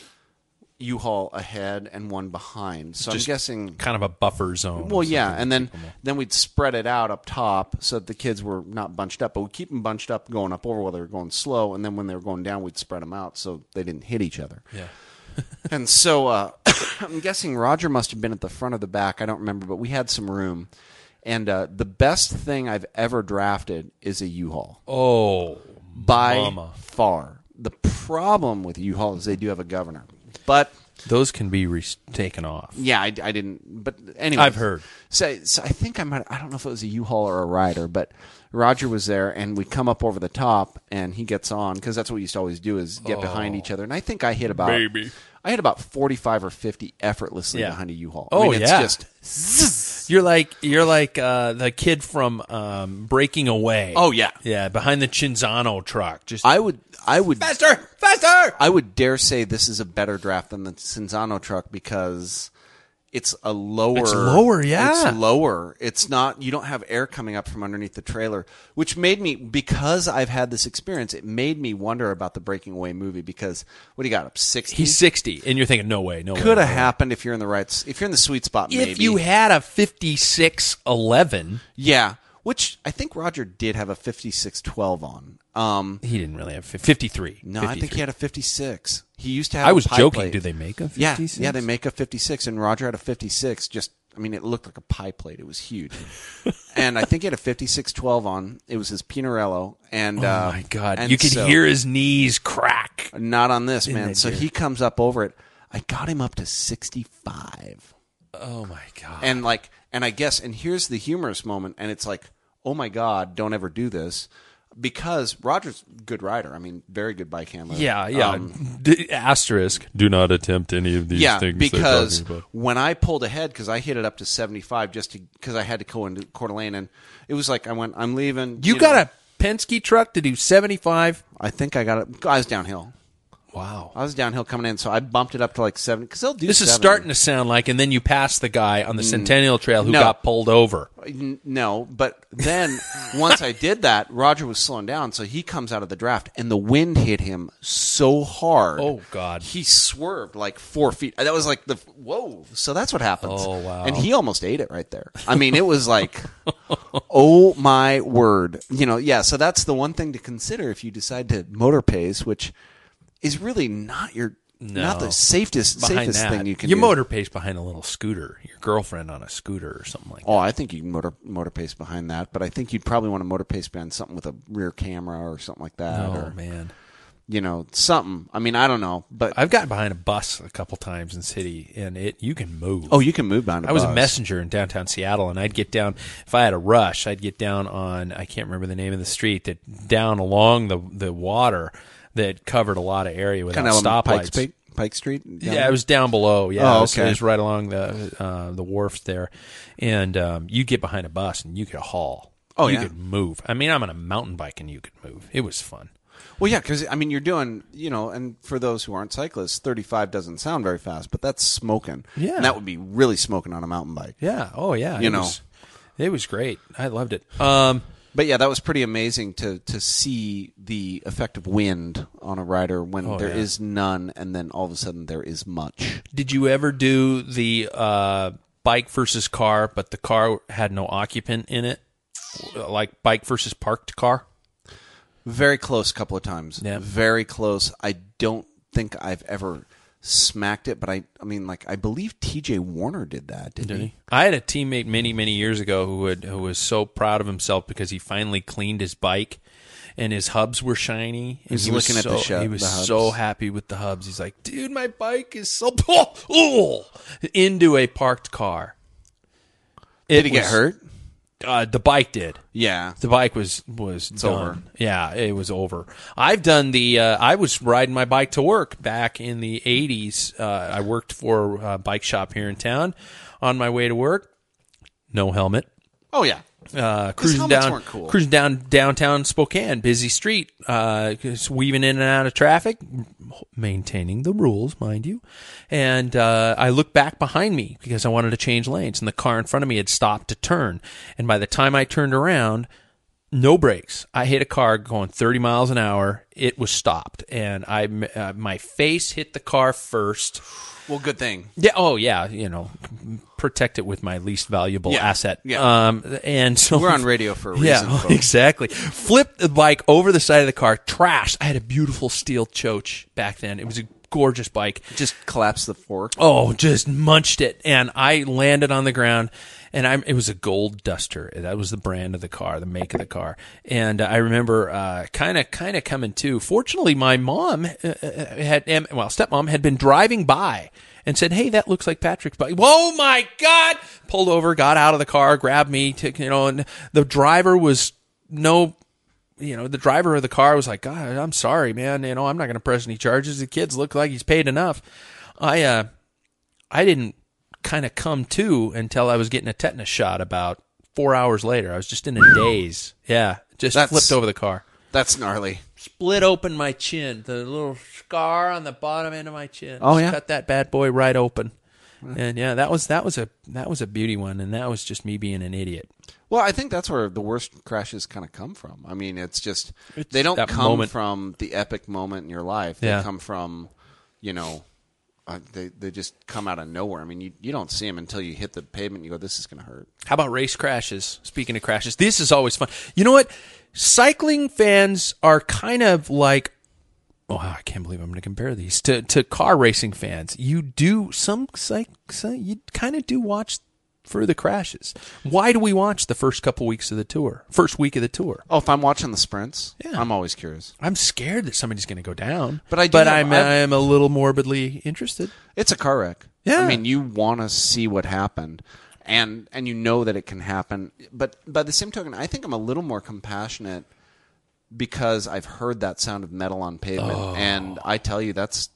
U-Haul ahead and one behind. So Just I'm guessing kind of a buffer zone. well, yeah, and then then we'd spread it out up top so that the kids were not bunched up, but we'd keep them bunched up going up over while they were going slow, and then when they were going down, we'd spread them out so they didn't hit each other. Yeah. and so uh, I'm guessing Roger must have been at the front of the back. I don't remember, but we had some room. And uh, the best thing I've ever drafted is a U-Haul Oh, by mama. far. The problem with U-Haul is they do have a governor, but Those can be re- taken off. yeah, I, I didn't. But anyway, I've heard. So, so I think I might. I don't know if it was a U-Haul or a rider, but Roger was there, and we come up over the top, and he gets on because that's what we used to always do is get behind each other. And I think I hit about Oh. Baby. I hit about forty-five or fifty effortlessly Yeah. behind a U-Haul. Oh, I mean, it's yeah. just You're like you're like uh, the kid from um, Breaking Away. Oh, yeah. yeah, behind the Cinzano truck. Just I would I would faster, faster. I would dare say this is a better draft than the Cinzano truck because it's a lower. It's lower, yeah. It's lower. It's not. You don't have air coming up from underneath the trailer, which made me because I've had this experience. It made me wonder about the Breaking Away movie because what do you got up sixty? He's sixty, and you're thinking, no way, no could have no happened if you're in the right. If you're in the sweet spot, If maybe you had a fifty-six eleven, yeah. Which I think Roger did have a fifty-six twelve on. Um, he didn't really have fifty-three. no, I think he had a fifty-six. He used to have. I was joking. plate. Do they make a Yeah, fifty-six? yeah, they make a 56, and Roger had a 56. Just, I mean, it looked like a pie plate. It was huge, and I think he had a 5612 on. It was his Pinarello, and Oh uh, my god! and You could so- hear his knees crack. Not on this man. So he comes up over it. I got him up to 65, Oh my god! and like, and I guess, and here's the humorous moment, and it's like, oh my god, don't ever do this. Because Roger's a good rider. I mean, very good bike handler. yeah, yeah. Um, D- asterisk. Do not attempt any of these yeah, things. because about. when I pulled ahead, because I hit it up to seventy five, just because I had to go into Coeur d'Alene, and it was like I went, I'm leaving. you know. got a Penske truck to do 75? I think I got it. I was downhill. Wow. I was downhill coming in, so I bumped it up to like seven because they'll do. This is 70. starting to sound like, and then you pass the guy on the Centennial Trail who Mm. No. got pulled over. N- No, but then once I did that, Roger was slowing down, so he comes out of the draft, and the wind hit him so hard. Oh, God. He swerved like four feet. That was like the whoa. So that's what happens. Oh, wow. And he almost ate it right there. I mean, it was like, oh my word. You know, yeah. So that's the one thing to consider if you decide to motor pace, which is really not your not the safest Behind safest that, thing you can do. you do. motor pace behind a little scooter, your girlfriend on a scooter or something like oh, that. Oh, I think you can motor motor pace behind that, but I think you'd probably want to motor pace behind something with a rear camera or something like that. that. Oh, or, man. You know, something. I mean, I don't know, but I've gotten behind a bus a couple times in city, and it you can move. oh, you can move behind. I I was a messenger in downtown Seattle, and I'd get down if I had a rush. I'd get down on I can't remember the name of the street that down along the the water that covered a lot of area without kind of stoplights. Pike, Pike, Street. Yeah, it was down below. Yeah, Oh, it, was, it was right along the uh, the wharf there, and um, you get behind a bus and you could haul. Oh, you yeah. could move. I mean, I'm on a mountain bike and you could move. It was fun. Well, yeah, because I mean, you're doing, you know, and for those who aren't cyclists, 35 doesn't sound very fast, but that's smoking. Yeah. and that would be really smoking on a mountain bike. Yeah. Oh yeah. You it know. was, it was great. I loved it. Um, But yeah, that was pretty amazing to to see the effect of wind on a rider when Oh, there is yeah. none, and then all of a sudden there is much. Did you ever do the uh, bike versus car, but the car had no occupant in it, like bike versus parked car? Very close, couple of times. Yeah. very close. I don't think I've ever smacked it, but I, I mean, like I believe T.J. Warner did that, didn't he? I had a teammate many, many years ago who would, who was so proud of himself because he finally cleaned his bike, and his hubs were shiny. And He's he was looking at the so- He was the hubs. so happy with the hubs. He's like, "Dude, my bike is so oh, oh," into a parked car." Did he get hurt? Uh, the bike did. Yeah. The bike was was done. over. Yeah, it was over. I've done the. Uh, I was riding my bike to work back in the '80s. Uh, I worked for a bike shop here in town. On my way to work, no helmet. Oh yeah. Uh, cruising down, cool. cruising down downtown Spokane, busy street, uh, weaving in and out of traffic, maintaining the rules, mind you. And uh, I looked back behind me because I wanted to change lanes, and the car in front of me had stopped to turn. And by the time I turned around, no brakes. I hit a car going 30 miles an hour. It was stopped, and I uh, my face hit the car first. Well, good thing. Yeah. Oh, yeah. You know, protect it with my least valuable Yeah, asset. yeah. Um, and so We're on radio for a Yeah, reason, folks. exactly. Flipped the bike over the side of the car. Trashed. I had a beautiful steel choach back then. It was a gorgeous bike. Just collapsed the fork. Oh, just munched it, and I landed on the ground. And I, it was a gold duster. That was the brand of the car, the make of the car. And I remember kind of, kind of coming to. Fortunately, my mom uh, uh, had, um, well, stepmom had been driving by and said, "Hey, that looks like Patrick's bike." Whoa, my God! Pulled over, got out of the car, grabbed me. To, you know, and the driver was no you know, the driver of the car was like, God, I'm sorry, man. You know, I'm not going to press any charges. The kids look like he's paid enough. I, uh, I didn't kind of come to until I was getting a tetanus shot about four hours later. I was just in a daze. Yeah. Just That's- flipped over the car. That's gnarly. Split open my chin, the little scar on the bottom end of my chin. Oh, yeah? Cut that bad boy right open. And yeah, that was, that was a, that was a beauty one. And that was just me being an idiot. Well, I think that's where the worst crashes kind of come from. I mean, it's just It's they don't come moment. from the epic moment in your life. They Yeah. come from, you know, uh, they they just come out of nowhere. I mean, you you don't see them until you hit the pavement. and You go, this is going to hurt. How about race crashes? Speaking of crashes, this is always fun. You know what? Cycling fans are kind of like, oh, I can't believe I'm going to compare these to, to car racing fans. You do some, psych- you kind of do watch for the crashes. Why do we watch the first couple weeks of the tour, first week of the tour? Oh, if I'm watching the sprints, Yeah. I'm always curious. I'm scared that somebody's going to go down, But I do but I'm I've- I'm a little morbidly interested. It's a car wreck. Yeah. I mean, you want to see what happened, and and you know that it can happen. But by the same token, I think I'm a little more compassionate because I've heard that sound of metal on pavement, Oh. and I tell you, that's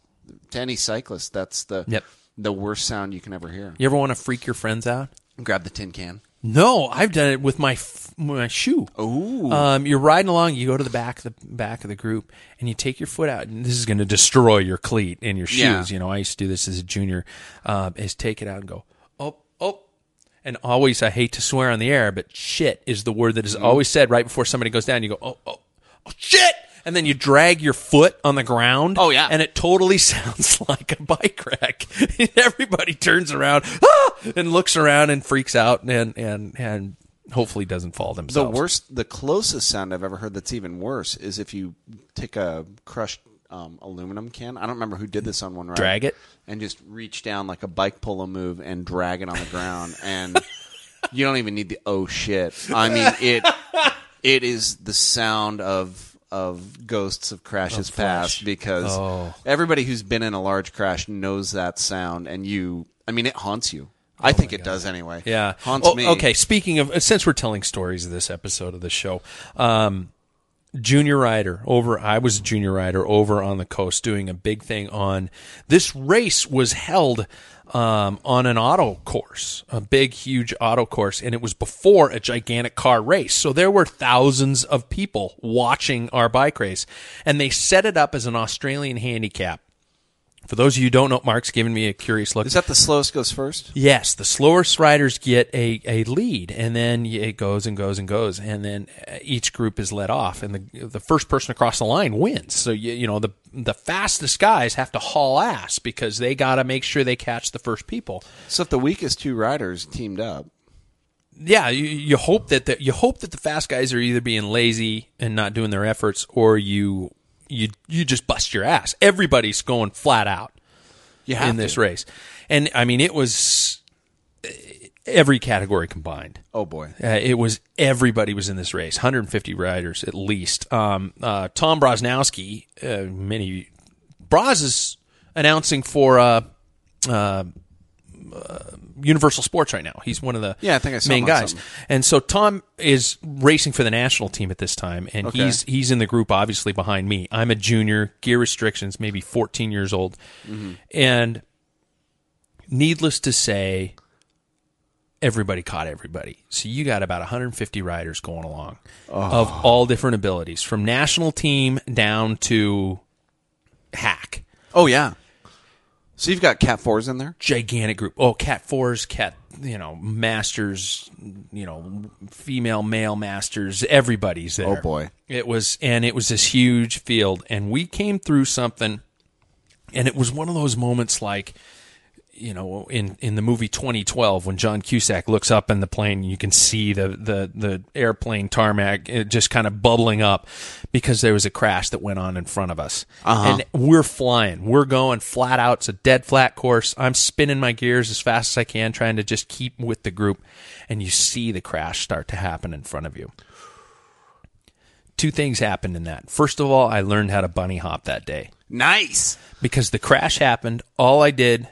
to any cyclist, that's the Yep. The worst sound you can ever hear. You ever want to freak your friends out? Grab the tin can. No, I've done it with my f- my shoe. Ooh. Um, you're riding along. You go to the back of the back of the group, and you take your foot out. And this is going to destroy your cleat and your shoes. Yeah. You know, I used to do this as a junior. Uh, is take it out and go oh oh, and always I hate to swear on the air, but shit is the word that is Mm-hmm. always said right before somebody goes down. You go oh oh oh shit. And then you drag your foot on the ground. Oh, yeah. and it totally sounds like a bike wreck. And Everybody turns around ah! and looks around and freaks out and and and hopefully doesn't fall themselves. The worst, the closest sound I've ever heard that's even worse is if you take a crushed um, aluminum can. I don't remember who did this on one ride. Drag it? and just reach down like a bike polo move and drag it on the ground, and you don't even need the oh shit. I mean it. It is the sound of of ghosts of crashes past because Oh. everybody who's been in a large crash knows that sound, and you. I mean, it haunts you. I think it does anyway. Oh Yeah. haunts Oh, me. Okay. Speaking of, since we're telling stories of this episode of the show, um, junior rider over, I was a junior rider over on the coast doing a big thing on this race was held um, on an auto course, a big, huge auto course, and it was before a gigantic car race. So there were thousands of people watching our bike race, and they set it up as an Australian handicap. For those of you who don't know, Mark's giving me a curious look. Is that the slowest goes first? Yes, the slowest riders get a, a lead, and then it goes and goes and goes, and then uh, each group is let off, and the the first person across the line wins. So you you know the the fastest guys have to haul ass because they got to make sure they catch the first people. So if the weakest two riders teamed up, Yeah, you, you hope that the, you hope that the fast guys are either being lazy and not doing their efforts, or you you you just bust your ass. Everybody's going flat out in this to. race, and I mean it was uh, every category combined. Oh boy. Uh, it was everybody was in this race, 150 riders at least. Um, uh, Tom Brosnowski, uh, many Bros is announcing for uh, uh, Universal Sports right now. He's one of the Yeah, I think I saw main guys. something. And so Tom is racing for the national team at this time, and Okay. he's he's in the group obviously behind me. I'm a junior, gear restrictions, maybe 14 years old, Mm-hmm. and needless to say, everybody caught everybody. So you got about 150 riders going along of all different abilities, from national team down to hack. Oh yeah. So you've got Cat Fours in there. Gigantic group. Oh, cat fours, cat, you know, masters, you know, female, male masters. Everybody's there. Oh, boy. It was, and it was this huge field, and we came through something, and it was one of those moments like, you know, in, in the movie 2012, when John Cusack looks up in the plane, you can see the, the, the airplane tarmac uh, just kind of bubbling up because there was a crash that went on in front of us. And we're flying. We're going flat out. It's a dead flat course. I'm spinning my gears as fast as I can, trying to just keep with the group. And you see the crash start to happen in front of you. Two things happened in that. First of all, I learned how to bunny hop that day Nice. because the crash happened. All I did,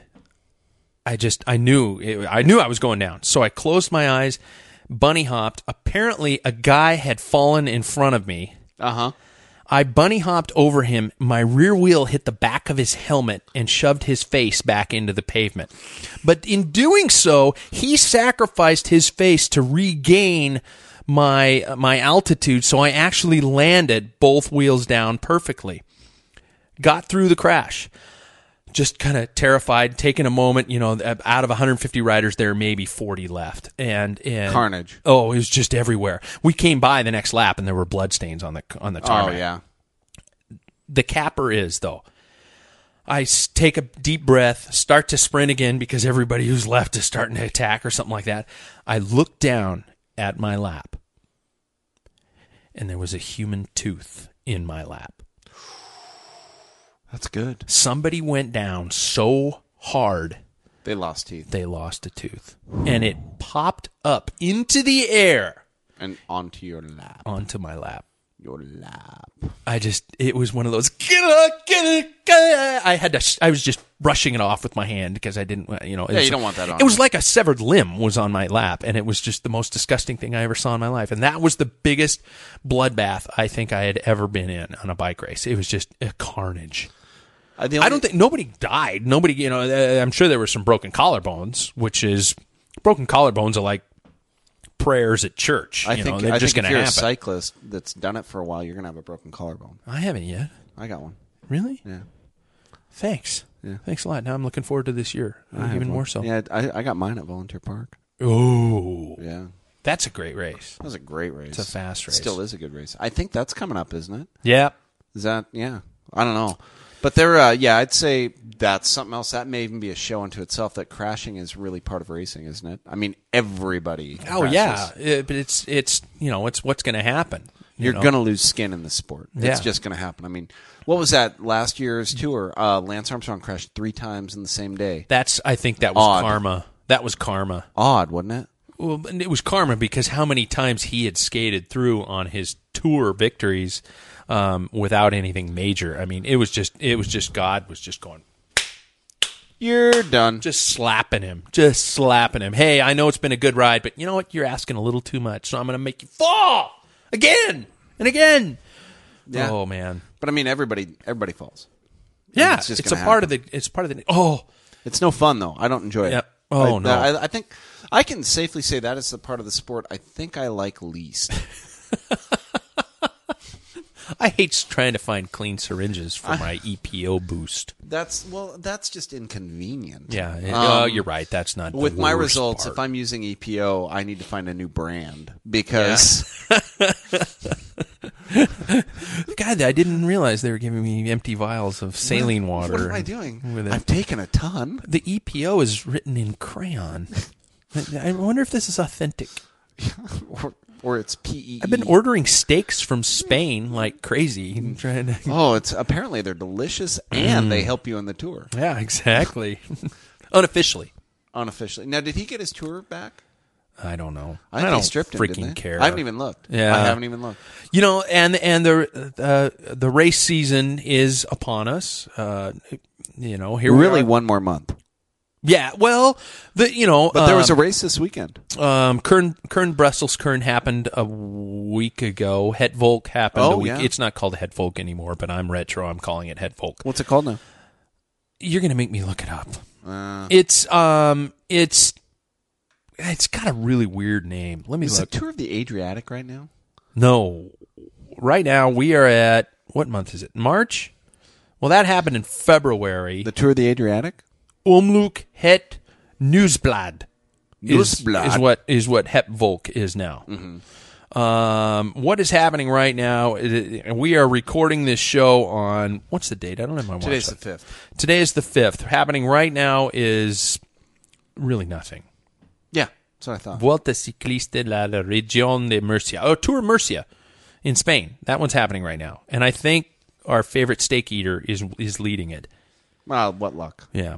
I just I knew it, I knew I was going down. So I closed my eyes, bunny hopped. Apparently, a guy had fallen in front of me. Uh huh. I bunny hopped over him. My rear wheel hit the back of his helmet and shoved his face back into the pavement. But in doing so, he sacrificed his face to regain my my altitude, so I actually landed both wheels down perfectly. Got through the crash. Just kind of terrified, taking a moment. You know, out of 150 riders, there maybe 40 left, and, and Carnage. Oh, it was just everywhere. We came by the next lap, and there were bloodstains on the on the oh, tarmac. Oh yeah. the capper is though I take a deep breath start to sprint again because everybody who's left is starting to attack or something like that i look down at my lap and there was a human tooth in my lap That's good. somebody went down so hard They lost teeth they lost a tooth and it popped up into the air and onto your lap. onto my lap Your lap. I just, it was one of those, get it, get it, get it. I had to, I was just brushing it off with my hand because I didn't, you know. it Yeah, was- you don't want that on It was you. like a severed limb was on my lap and it was just the most disgusting thing I ever saw in my life. And that was the biggest bloodbath I think I had ever been in on a bike race. It was just a carnage. Uh, I don't think nobody died. Nobody, you know, uh, I'm sure there were some broken collarbones, which is broken collarbones are like prayers at church. I you think know, they're I just going if to you're happen. a cyclist that's done it for a while, you're gonna have a broken collarbone. I haven't yet. I got one. Really? Yeah. Thanks. Yeah. Thanks a lot. Now I'm looking forward to this year, I even more so. Yeah, I, I got mine at Volunteer Park. Oh, Yeah, that's a great race. that was a great race. It's a fast race. Still is a good race. I think that's coming up, isn't it? Yeah. Is that yeah? I don't know, but there. Uh, yeah, I'd say that's something else. That may even be a show unto itself. That crashing is really part of racing, isn't it? I mean, everybody. Oh crashes. yeah, Uh, but it's it's you know it's what's going to happen. you You're know? gonna lose skin in the sport. Yeah. It's just gonna happen. I mean, what was that last year's tour? Uh, Lance Armstrong crashed three times in the same day. That's I think that was Odd. karma. That was karma. Odd, wasn't it? Well, it was karma because how many times he had skated through on his tour victories um, without anything major. I mean, it was just it was just God was just going You're done. just slapping him, just slapping him. Hey, I know it's been a good ride, but you know what? You're asking a little too much, so I'm going to make you fall again and again. Yeah. Oh man, But I mean, everybody everybody falls. yeah, it's it's, a gonna part of the. It's part of the. Oh, It's no fun though. I don't enjoy it. Yep. Oh, I, no. I, I think I can safely say that is the part of the sport I think I like least. I hate trying to find clean syringes for my EPO boost. That's well, that's just inconvenient. Yeah, it- Um, oh, you're right. That's not with my results. part. If I'm using EPO, I need to find a new brand because God, I didn't realize they were giving me empty vials of saline water. What am I doing? I've taken a ton. the EPO is written in crayon. I wonder if this is authentic. or, or it's PE. I've been ordering steaks from Spain like crazy. and Trying to, Oh, it's apparently they're delicious and they help you on the tour yeah, exactly. Unofficially, unofficially. Now, did he get his tour back? I don't know. I, think don't stripped him. freaking didn't they? care. I haven't even looked. Yeah. I haven't even looked. You know, and and the uh, the race season is upon us. Uh, you know, here really, we are. one more month. Yeah, well, the you know, But there was a um, race this weekend. Um, Kuurne Kern Brussels Kern happened a week ago. Het Volk happened a Oh, week. yeah. It's not called Het Volk anymore, but I'm retro. I'm calling it Het Volk. What's it called now? You're gonna make me look it up. Uh, It's um, it's it's got a really weird name. Let me look is look. tour of the Adriatic right now? No, right now we are at what month is it? March. Well, that happened in February. The tour of the Adriatic. Umlook Het Nieuwsblad is, Nieuwsblad. is what is what Het Volk is now. Um, what is happening right now? We are recording this show on what's the date? I don't have my watch. Today's the fifth. Today is the fifth. Happening right now is really nothing. Yeah, that's what I thought. Vuelta Ciclista de la Región de Murcia. Oh, Tour Murcia in Spain. That one's happening right now, and I think our favorite steak eater is is leading it. Well, what luck? Yeah,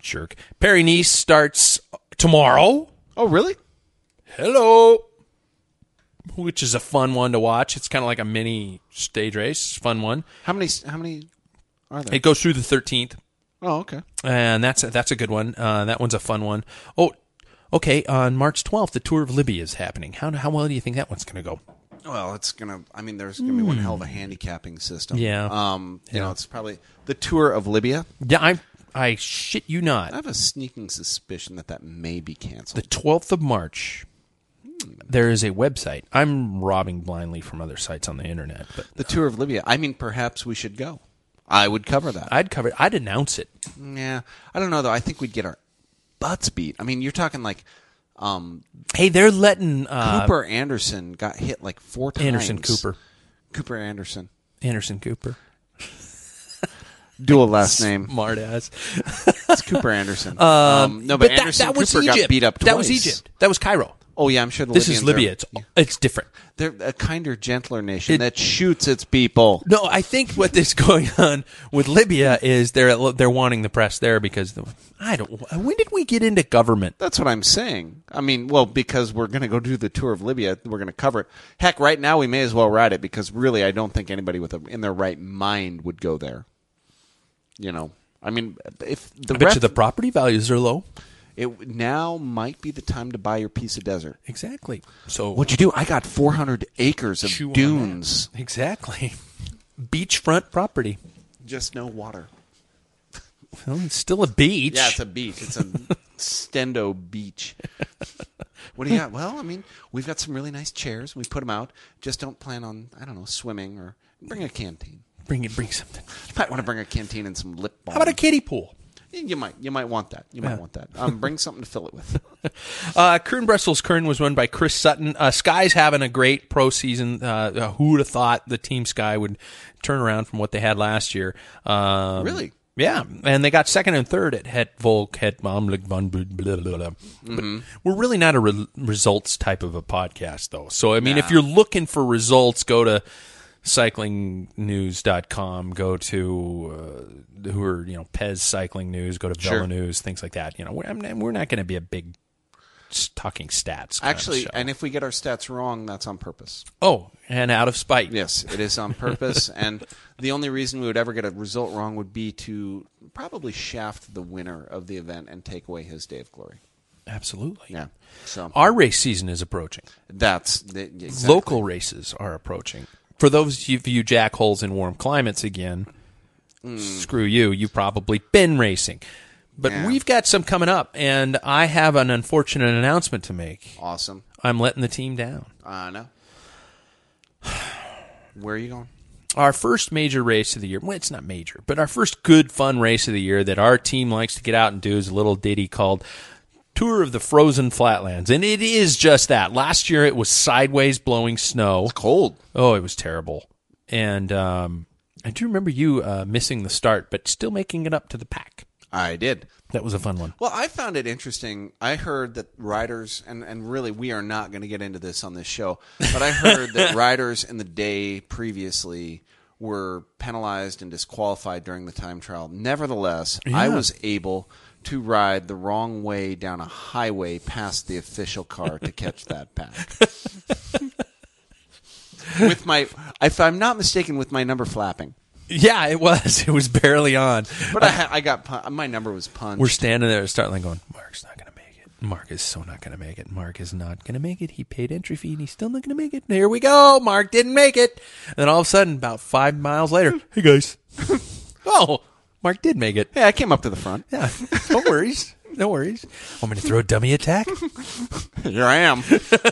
jerk. Paris-Nice starts tomorrow. Oh, really? Hello. Which is a fun one to watch. It's kind of like a mini stage race. Fun one. How many? How many are there? It goes through the 13th, Oh, okay. and that's a, that's a good one. Uh, that one's a fun one. Oh, okay. On March 12th, the Tour of Libya is happening. How how well do you think that one's going to go? Well, it's gonna. I mean, there's gonna be one hell of a handicapping system. Hmm. Yeah. Um. You Yeah. know, it's probably the tour of Libya. Yeah, I I shit you not. I have a sneaking suspicion that that may be canceled. The 12th of March. There is a website. I'm robbing blindly from other sites on the internet, but The tour of Libya. I mean, perhaps we should go. I would cover that. I'd cover. it. I'd announce it. yeah. I don't know though. I think we'd get our butts beat. I mean, you're talking like um, Hey, they're letting uh, Cooper Anderson got hit like four times. Anderson Cooper. Cooper Anderson. Anderson Cooper. Dual last name. Smart ass. It's Cooper Anderson. Um, no, but, that, Anderson that was Cooper Egypt. got beat up twice. That was Egypt. That was Cairo. Oh yeah, I'm sure the This is Libya. Are, It's it's different. they're a kinder, gentler nation It- that shoots its people. No, I think what is going on with Libya is they're they're wanting the press there because the, I don't. When did we get into government? That's what I'm saying. I mean, well, because we're going to go do the tour of Libya, we're going to cover it. Heck, right now we may as well ride it because really, I don't think anybody with a, in their right mind would go there. You know, I mean, if the I bet ref- you the property values are low. it now might be the time to buy your piece of desert. Exactly. So What'd you do? I got 400 acres of dunes. Exactly. Beachfront property. just no water. Well, it's still a beach. Yeah, it's a beach. It's a Stendo beach. What do you got? Well, I mean, we've got some really nice chairs. We put them out. Just don't plan on, I don't know, swimming or bring a canteen. Bring it, bring something. You might want to bring a canteen and some lip balm. How about a kiddie pool? You might, you might want that. You might Yeah. want that. Um, bring something to fill it with. Uh, Kuurne-Brussels-Kuurne was run by Chris Sutton. Uh, Sky's having a great pro season. Uh, uh, who would have thought the Team Sky would turn around from what they had last year? Um, Really? Yeah, and they got second and third at Het Volk, Het Mamlik van blah, blah, blah, blah. But we're really not a re- results type of a podcast, though. So, I mean, if you're looking for results, go to cyclingnews.com, go to uh, who are, you know, Pez Cycling News, go to Sure. News, things like that. You know, we're, I mean, we're not going to be a big talking stats. Actually, and if we get our stats wrong, that's on purpose. oh, and out of spite. Yes, it is on purpose. and the only reason we would ever get a result wrong would be to probably shaft the winner of the event and take away his day of glory. Absolutely. Yeah. So Our race season is approaching. that's the, exactly. Local races are approaching. For those of you jackholes in warm climates again, screw you. You've probably been racing. But Yeah. we've got some coming up, and I have an unfortunate announcement to make. Awesome. I'm letting the team down. I know. Where are you going? Our first major race of the year, well, it's not major, but our first good, fun race of the year that our team likes to get out and do is a little ditty called Tour of the Frozen Flatlands. And it is just that. Last year it was sideways blowing snow. Cold. Oh, it was terrible. And um, I do remember you uh, missing the start, but still making it up to the pack. I did. That was a fun one. Well, I found it interesting. I heard that riders, and, and really, we are not going to get into this on this show, but I heard that riders in the day previously were penalized and disqualified during the time trial. Nevertheless, I was able to ride the wrong way down a highway past the official car to catch that pack. with my, if I'm not mistaken, with my number flapping. Yeah, it was. It was barely on. But I, ha- I got pun- my number was punched. We're standing there at the start line going, Mark's not going to make it. Mark is so not going to make it. Mark is not going to make it. He paid entry fee and he's still not going to make it. Here we go. Mark didn't make it. And then all of a sudden, about five miles later, hey guys. oh, Mark did make it. Yeah, I came up to the front. Yeah, no worries. No worries. Want me to throw a dummy attack? Here I am.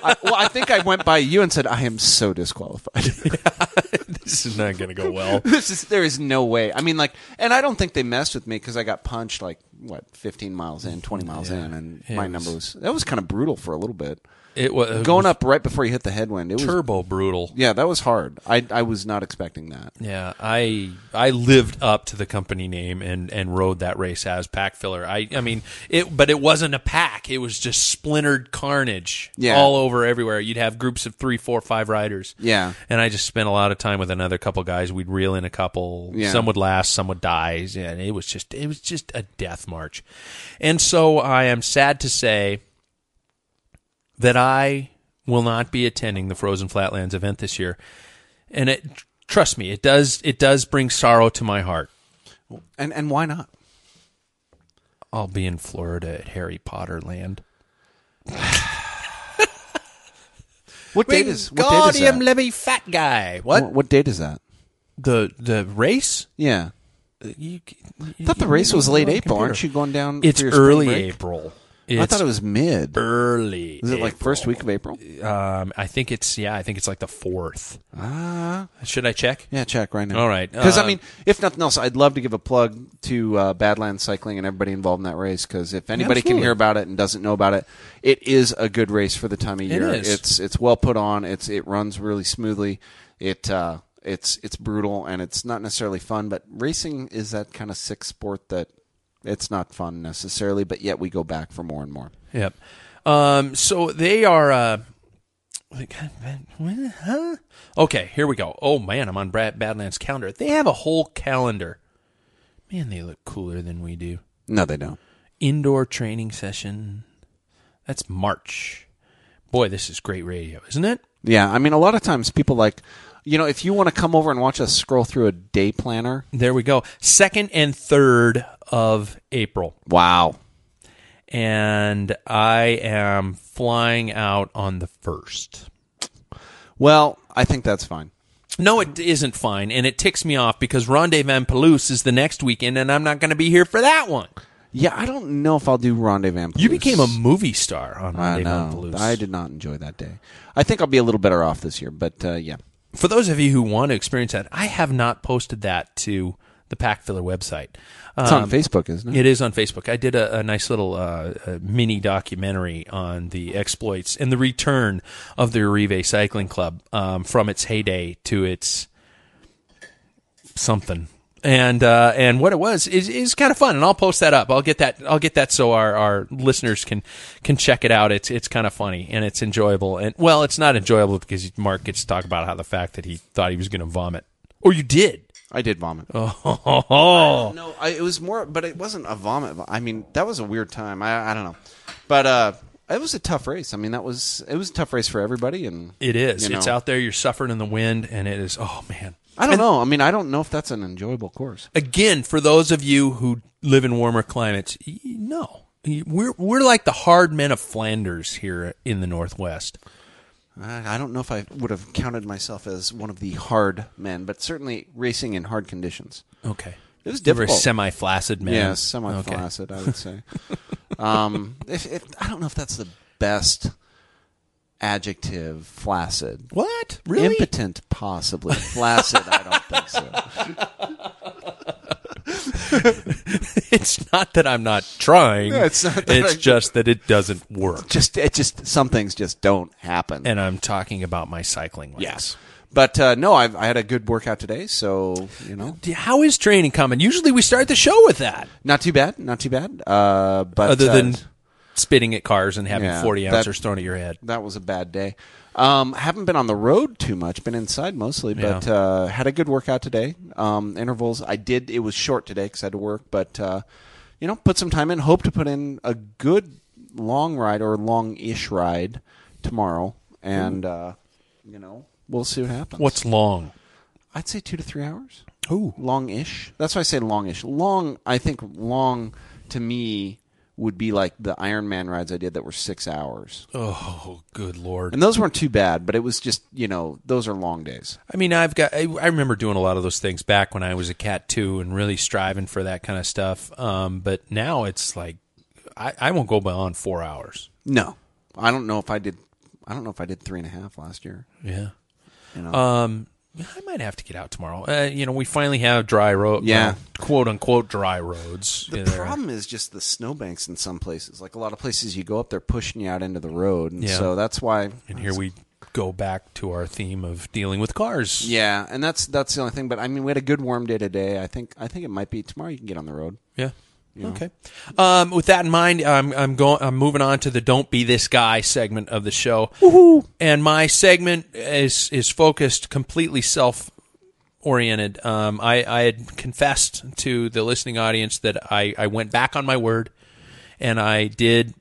I, well, I think I went by you and said, I am so disqualified. this is not going to go well. this is, there is no way. I mean, like, and I don't think they messed with me because I got punched like, what, 15 miles in, 20 miles in, and my was- number was, that was kind of brutal for a little bit. It was Going up right before you hit the headwind. It was, turbo brutal. yeah, that was hard. I, I was not expecting that. Yeah, I I lived up to the company name and and rode that race as pack filler. I I mean it, but it wasn't a pack. It was just splintered carnage Yeah. all over everywhere. You'd have groups of three, four, five riders. Yeah. and I just spent a lot of time with another couple guys. We'd reel in a couple. Yeah. Some would last, some would die. And it was just it was just a death march. And so I am sad to say that I will not be attending the Frozen Flatlands event this year. And it trust me, it does it does bring sorrow to my heart. And, and why not? I'll be in Florida at Harry Potter Land. What date is, what date is Wingardium that? Levy fat guy. What? What, what date is that? The the race? Yeah. You, I thought the race was late April. Aren't you going down It's for your early break? April. I thought it was mid. early. Is it like April. first week of April? Um, I think it's yeah. I think it's like the fourth. Ah. Should I check? Yeah, check right now. All right, Because uh, I mean, if nothing else, I'd love to give a plug to uh, Badlands Cycling and everybody involved in that race. Because if anybody can hear about it and doesn't know about it, it is a good race for the time of year. is. It's it's well put on. It's it runs really smoothly. It uh, it's it's brutal and it's not necessarily fun. But racing is that kind of sick sport that it's not fun necessarily. But yet we go back for more and more. Yep. Um, so they are. Uh, huh? Okay, here we go. Oh man, I'm on Brad Badlands calendar. They have a whole calendar. Man, they look cooler than we do. No, they don't. Indoor training session. That's March. Boy, this is great radio, isn't it? Yeah, I mean, a lot of times people like, you know, if you want to come over and watch us scroll through a day planner. There we go. Second and third of April. Wow. And I am flying out on the first. Well, I think that's fine. No, it isn't fine, and it ticks me off because Ronde Van Palouse is the next weekend, and I'm not going to be here for that one. Yeah, I don't know if I'll do Ronde Van. You became a movie star on I Rendezvous know. Blues. I did not enjoy that day. I think I'll be a little better off this year, but uh, yeah. For those of you who want to experience that, I have not posted that to the Pack Filler website. It's on Um, Facebook, isn't it? It is on Facebook. I did a, a nice little uh, uh mini documentary on the exploits and the return of the Uribe Cycling Club um, from its heyday to its something. And uh, and what it was is, is kind of fun, and I'll post that up. I'll get that. I'll get that so our, our listeners can can check it out. It's it's kind of funny and it's enjoyable. And well, it's not enjoyable because Mark gets to talk about how the fact that he thought he was going to vomit, or you did. I did vomit. Oh, No, I, it was more, but it wasn't a vomit. I mean, that was a weird time. I, I don't know, but uh, it was a tough race. I mean, that was it was a tough race for everybody, and It is. you It's out there. You're suffering in the wind, and it is. Oh man. I don't know. I mean, I don't know if that's an enjoyable course. Again, for those of you who live in warmer climates, no, we're we're like the hard men of Flanders here in the Northwest. I, don't know if I would have counted myself as one of the hard men, but certainly racing in hard conditions. Okay. It was You were semi-flaccid man. Yeah, semi-flaccid, I would say. um, if, if, I don't know if that's the best adjective. Flaccid. What? Really? Impotent, possibly. Flaccid, I don't think so. it's not that I'm not trying. It's not it's I- just that it doesn't work. Just, it just some things just don't happen. And I'm talking about my cycling legs. yes, but uh, no, I've, I had a good workout today, so you know, How is training coming? Usually we start the show with that. not too bad, not too bad. Uh, but Other uh, than spitting at cars and having Yeah, 40 that- ounces thrown at your head. that was a bad day. Um, haven't been on the road too much. Been inside mostly, but Yeah. uh, had a good workout today. Um, intervals I did. It was short today because I had to work, but uh, you know, put some time in. Hope to put in a good long ride or long-ish ride tomorrow, and uh, you know, we'll see what happens. What's long? I'd say two to three hours. Ooh. long-ish. That's why I say long-ish. Long, I think long to me would be like the Ironman rides I did that were six hours. Oh, good lord. And those weren't too bad, but it was just you know those are long days. I mean, I've got. I, I remember doing a lot of those things back when I was a cat too, and really striving for that kind of stuff. Um, but now it's like I, I won't go beyond four hours. No, I don't know if I did. I don't know if I did three and a half last year. Yeah. You know, Um, I might have to get out tomorrow. Uh, you know, we finally have dry road. Yeah. well, quote unquote dry roads. the problem is just the snowbanks in some places. Like a lot of places, you go up, they're pushing you out into the road, and Yeah. so that's why. and here we go back to our theme of dealing with cars. Yeah, and that's that's the only thing. But I mean, we had a good warm day today. I think I think it might be tomorrow. You can get on the road. Yeah. Okay. Um, with that in mind, I'm I'm going. I'm moving on to the "Don't Be This Guy" segment of the show. And my segment is is focused completely self oriented. Um, I I had confessed to the listening audience that I I went back on my word, and I did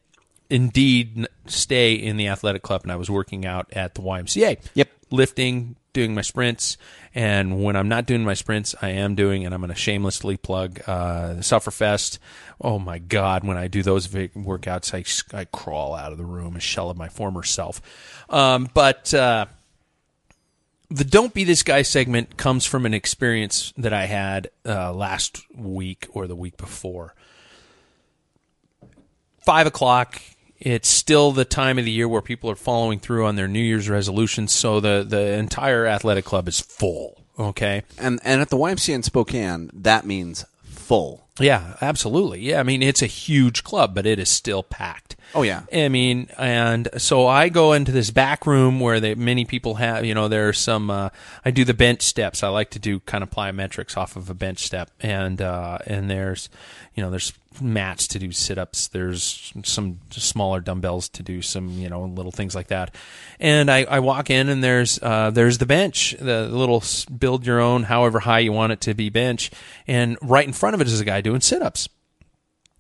indeed stay in the athletic club, and I was working out at the YMCA. Yep. lifting, doing my sprints, and when I'm not doing my sprints, I am doing, and I'm going to shamelessly plug uh, Sufferfest. Oh my God, when I do those workouts, I, I crawl out of the room, a shell of my former self. Um, but uh, the "Don't Be This Guy" segment comes from an experience that I had uh, last week or the week before. Five o'clock. It's still the time of the year where people are following through on their New Year's resolutions, so the the entire athletic club is full. Okay. And and at the YMCA in Spokane, that means full. Yeah, absolutely. Yeah, I mean it's a huge club, but it is still packed. Oh, yeah. I mean, and so I go into this back room where they, many people have, you know, there's some. Uh, I do the bench steps. I like to do kind of plyometrics off of a bench step, and uh, and there's, you know, there's mats to do sit ups. There's some smaller dumbbells to do some, you know, little things like that. And I, I walk in and there's uh, there's the bench, the little build your own, however high you want it to be bench, and right in front of it is a guy doing sit ups.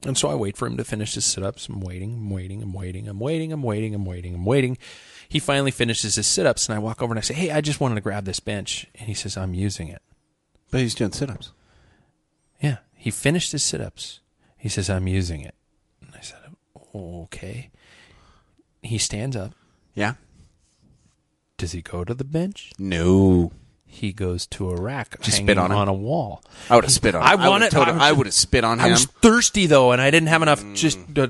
And so I wait for him to finish his sit ups. I'm waiting, I'm waiting, I'm waiting, I'm waiting, I'm waiting, I'm waiting, I'm waiting. He finally finishes his sit ups, and I walk over and I say, Hey, I just wanted to grab this bench. And he says, I'm using it. But he's doing sit-ups. Yeah. He finished his sit ups. He says, I'm using it. And I said, Okay. He stands up. Yeah. Does he go to the bench? No. he goes to a rack Just hanging spit on him? on a wall. I would have spit on. I him. would told him- I would have spit on him. I him. was thirsty though, and I didn't have enough. Mm. Just to,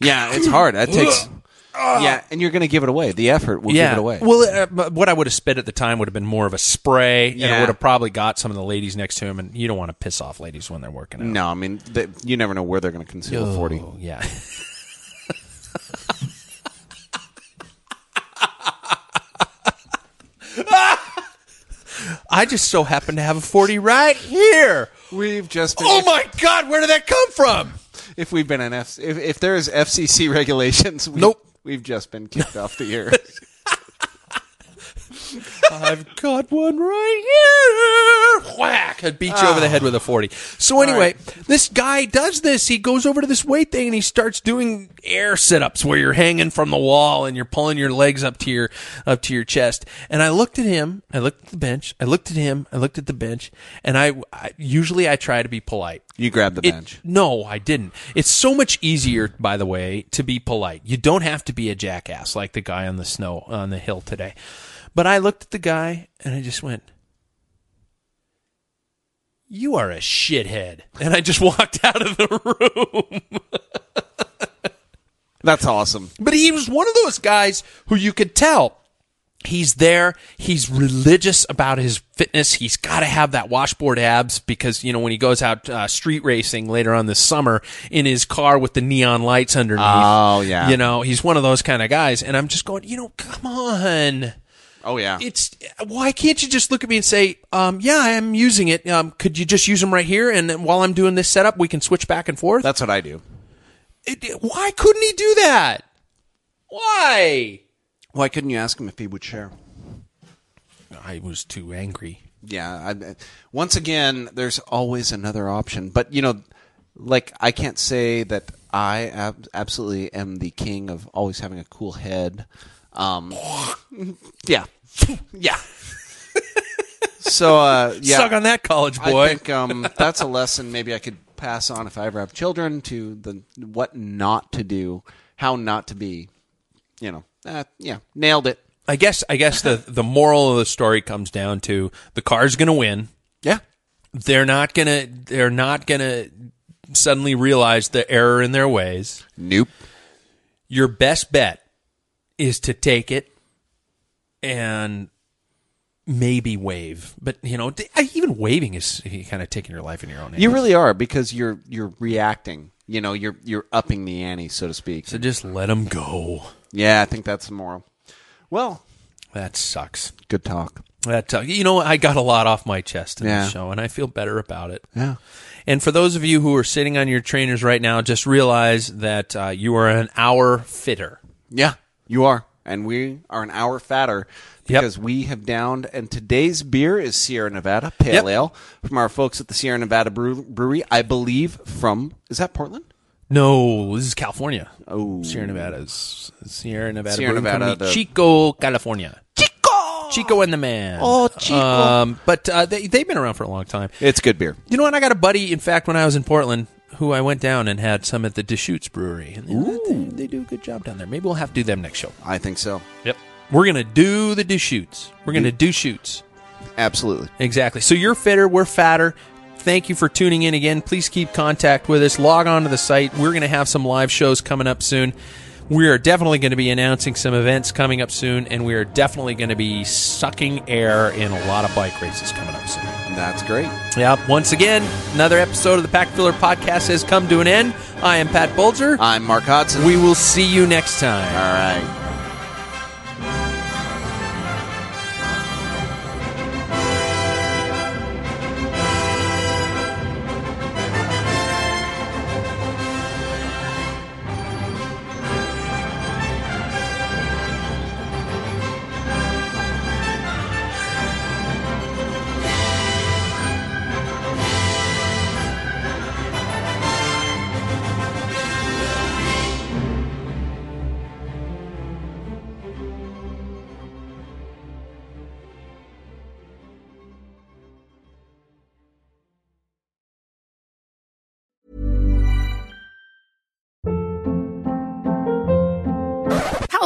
Yeah, it's hard. That takes. Yeah, and you're going to give it away. The effort will yeah. give it away. Well, uh, what I would have spit at the time would have been more of a spray, and it would have probably got some of the ladies next to him. And you don't want to piss off ladies when they're working out. no, I mean th you never know where they're going to conceal a forty. Oh, yeah. I just so happen to have a 40 right here. We've just. Been, Oh my God, where did that come from? If we've been an F, if, if there's FCC regulations, we, Nope. We've just been kicked off the air. I've got one right here. Whack! I'd beat you over the head with a 40. So anyway, this guy does this. He goes over to this weight thing and he starts doing air sit-ups where you're hanging from the wall and you're pulling your legs up to your up to your chest. And I looked at him. I looked at the bench. I looked at him. I looked at the bench. And I, I usually I try to be polite. you grab the It- bench. no, I didn't. It's so much easier, by the way, to be polite. You don't have to be a jackass like the guy on the snow on the hill today. But I looked at the guy and I just went, "You are a shithead," and I just walked out of the room. That's awesome. But he was one of those guys who you could tell he's there. He's religious about his fitness. He's got to have that washboard abs because, you know, when he goes out uh, street racing later on this summer in his car with the neon lights underneath. Oh, yeah. You know, he's one of those kind of guys. And I'm just going, you know, come on. Oh yeah. It's why can't you just look at me and say, um, "Yeah, I am using it. Um, could you just use them right here? And then while I'm doing this setup, we can switch back and forth." That's what I do. It- why couldn't he do that? Why? Why couldn't you ask him if he would share? I was too angry. Yeah. I, once again, there's always another option, but you know, like I can't say that I ab- absolutely am the king of always having a cool head. Um, yeah, yeah. So uh, yeah, Suck on that, college boy. I think um, that's a lesson maybe I could pass on if I ever have children to the what not to do, how not to be. You know, uh, yeah, nailed it. I guess I guess the the moral of the story comes down to the car's going to win. Yeah, They're not going to they're not going to suddenly realize the error in their ways. nope. Your best bet is to take it and maybe wave. But, you know, even waving is kind of taking your life in your own hands. You really are because you're you're reacting. You know, you're you're upping the ante, so to speak. so just let them go. Yeah, I think that's the moral. Well, That sucks. good talk. That uh, you know, I got a lot off my chest in Yeah. this show, and I feel better about it. Yeah. And for those of you who are sitting on your trainers right now, just realize that uh, you are an hour fitter. Yeah, you are. And we are an hour fatter Yep. because we have downed. And today's beer is Sierra Nevada Pale Yep. Ale from our folks at the Sierra Nevada Brewery. I believe from, is that Portland? No, this is California. Oh. Sierra Nevada's Sierra Nevada. Sierra Nevada, the- Chico, California. Chico, Chico and the man. Oh, Chico. Um, but uh, they they've been around for a long time. It's good beer. You know what? I got a buddy. In fact, when I was in Portland, who I went down and had some at the Deschutes Brewery, and they, they, they do a good job down there. Maybe we'll have to do them next show. I think so. Yep. We're gonna do the Deschutes. We're gonna do shoots. Absolutely. Exactly. So you're fitter, we're fatter. Thank you for tuning in again. Please keep contact with us. Log on to the site. We're going to have some live shows coming up soon. We are definitely going to be announcing some events coming up soon, and we are definitely going to be sucking air in a lot of bike races coming up soon. That's great. Yeah. Once again, another episode of the Packfiller Podcast has come to an end. I am Pat Bulger. I'm Mark Hodson. We will see you next time. All right.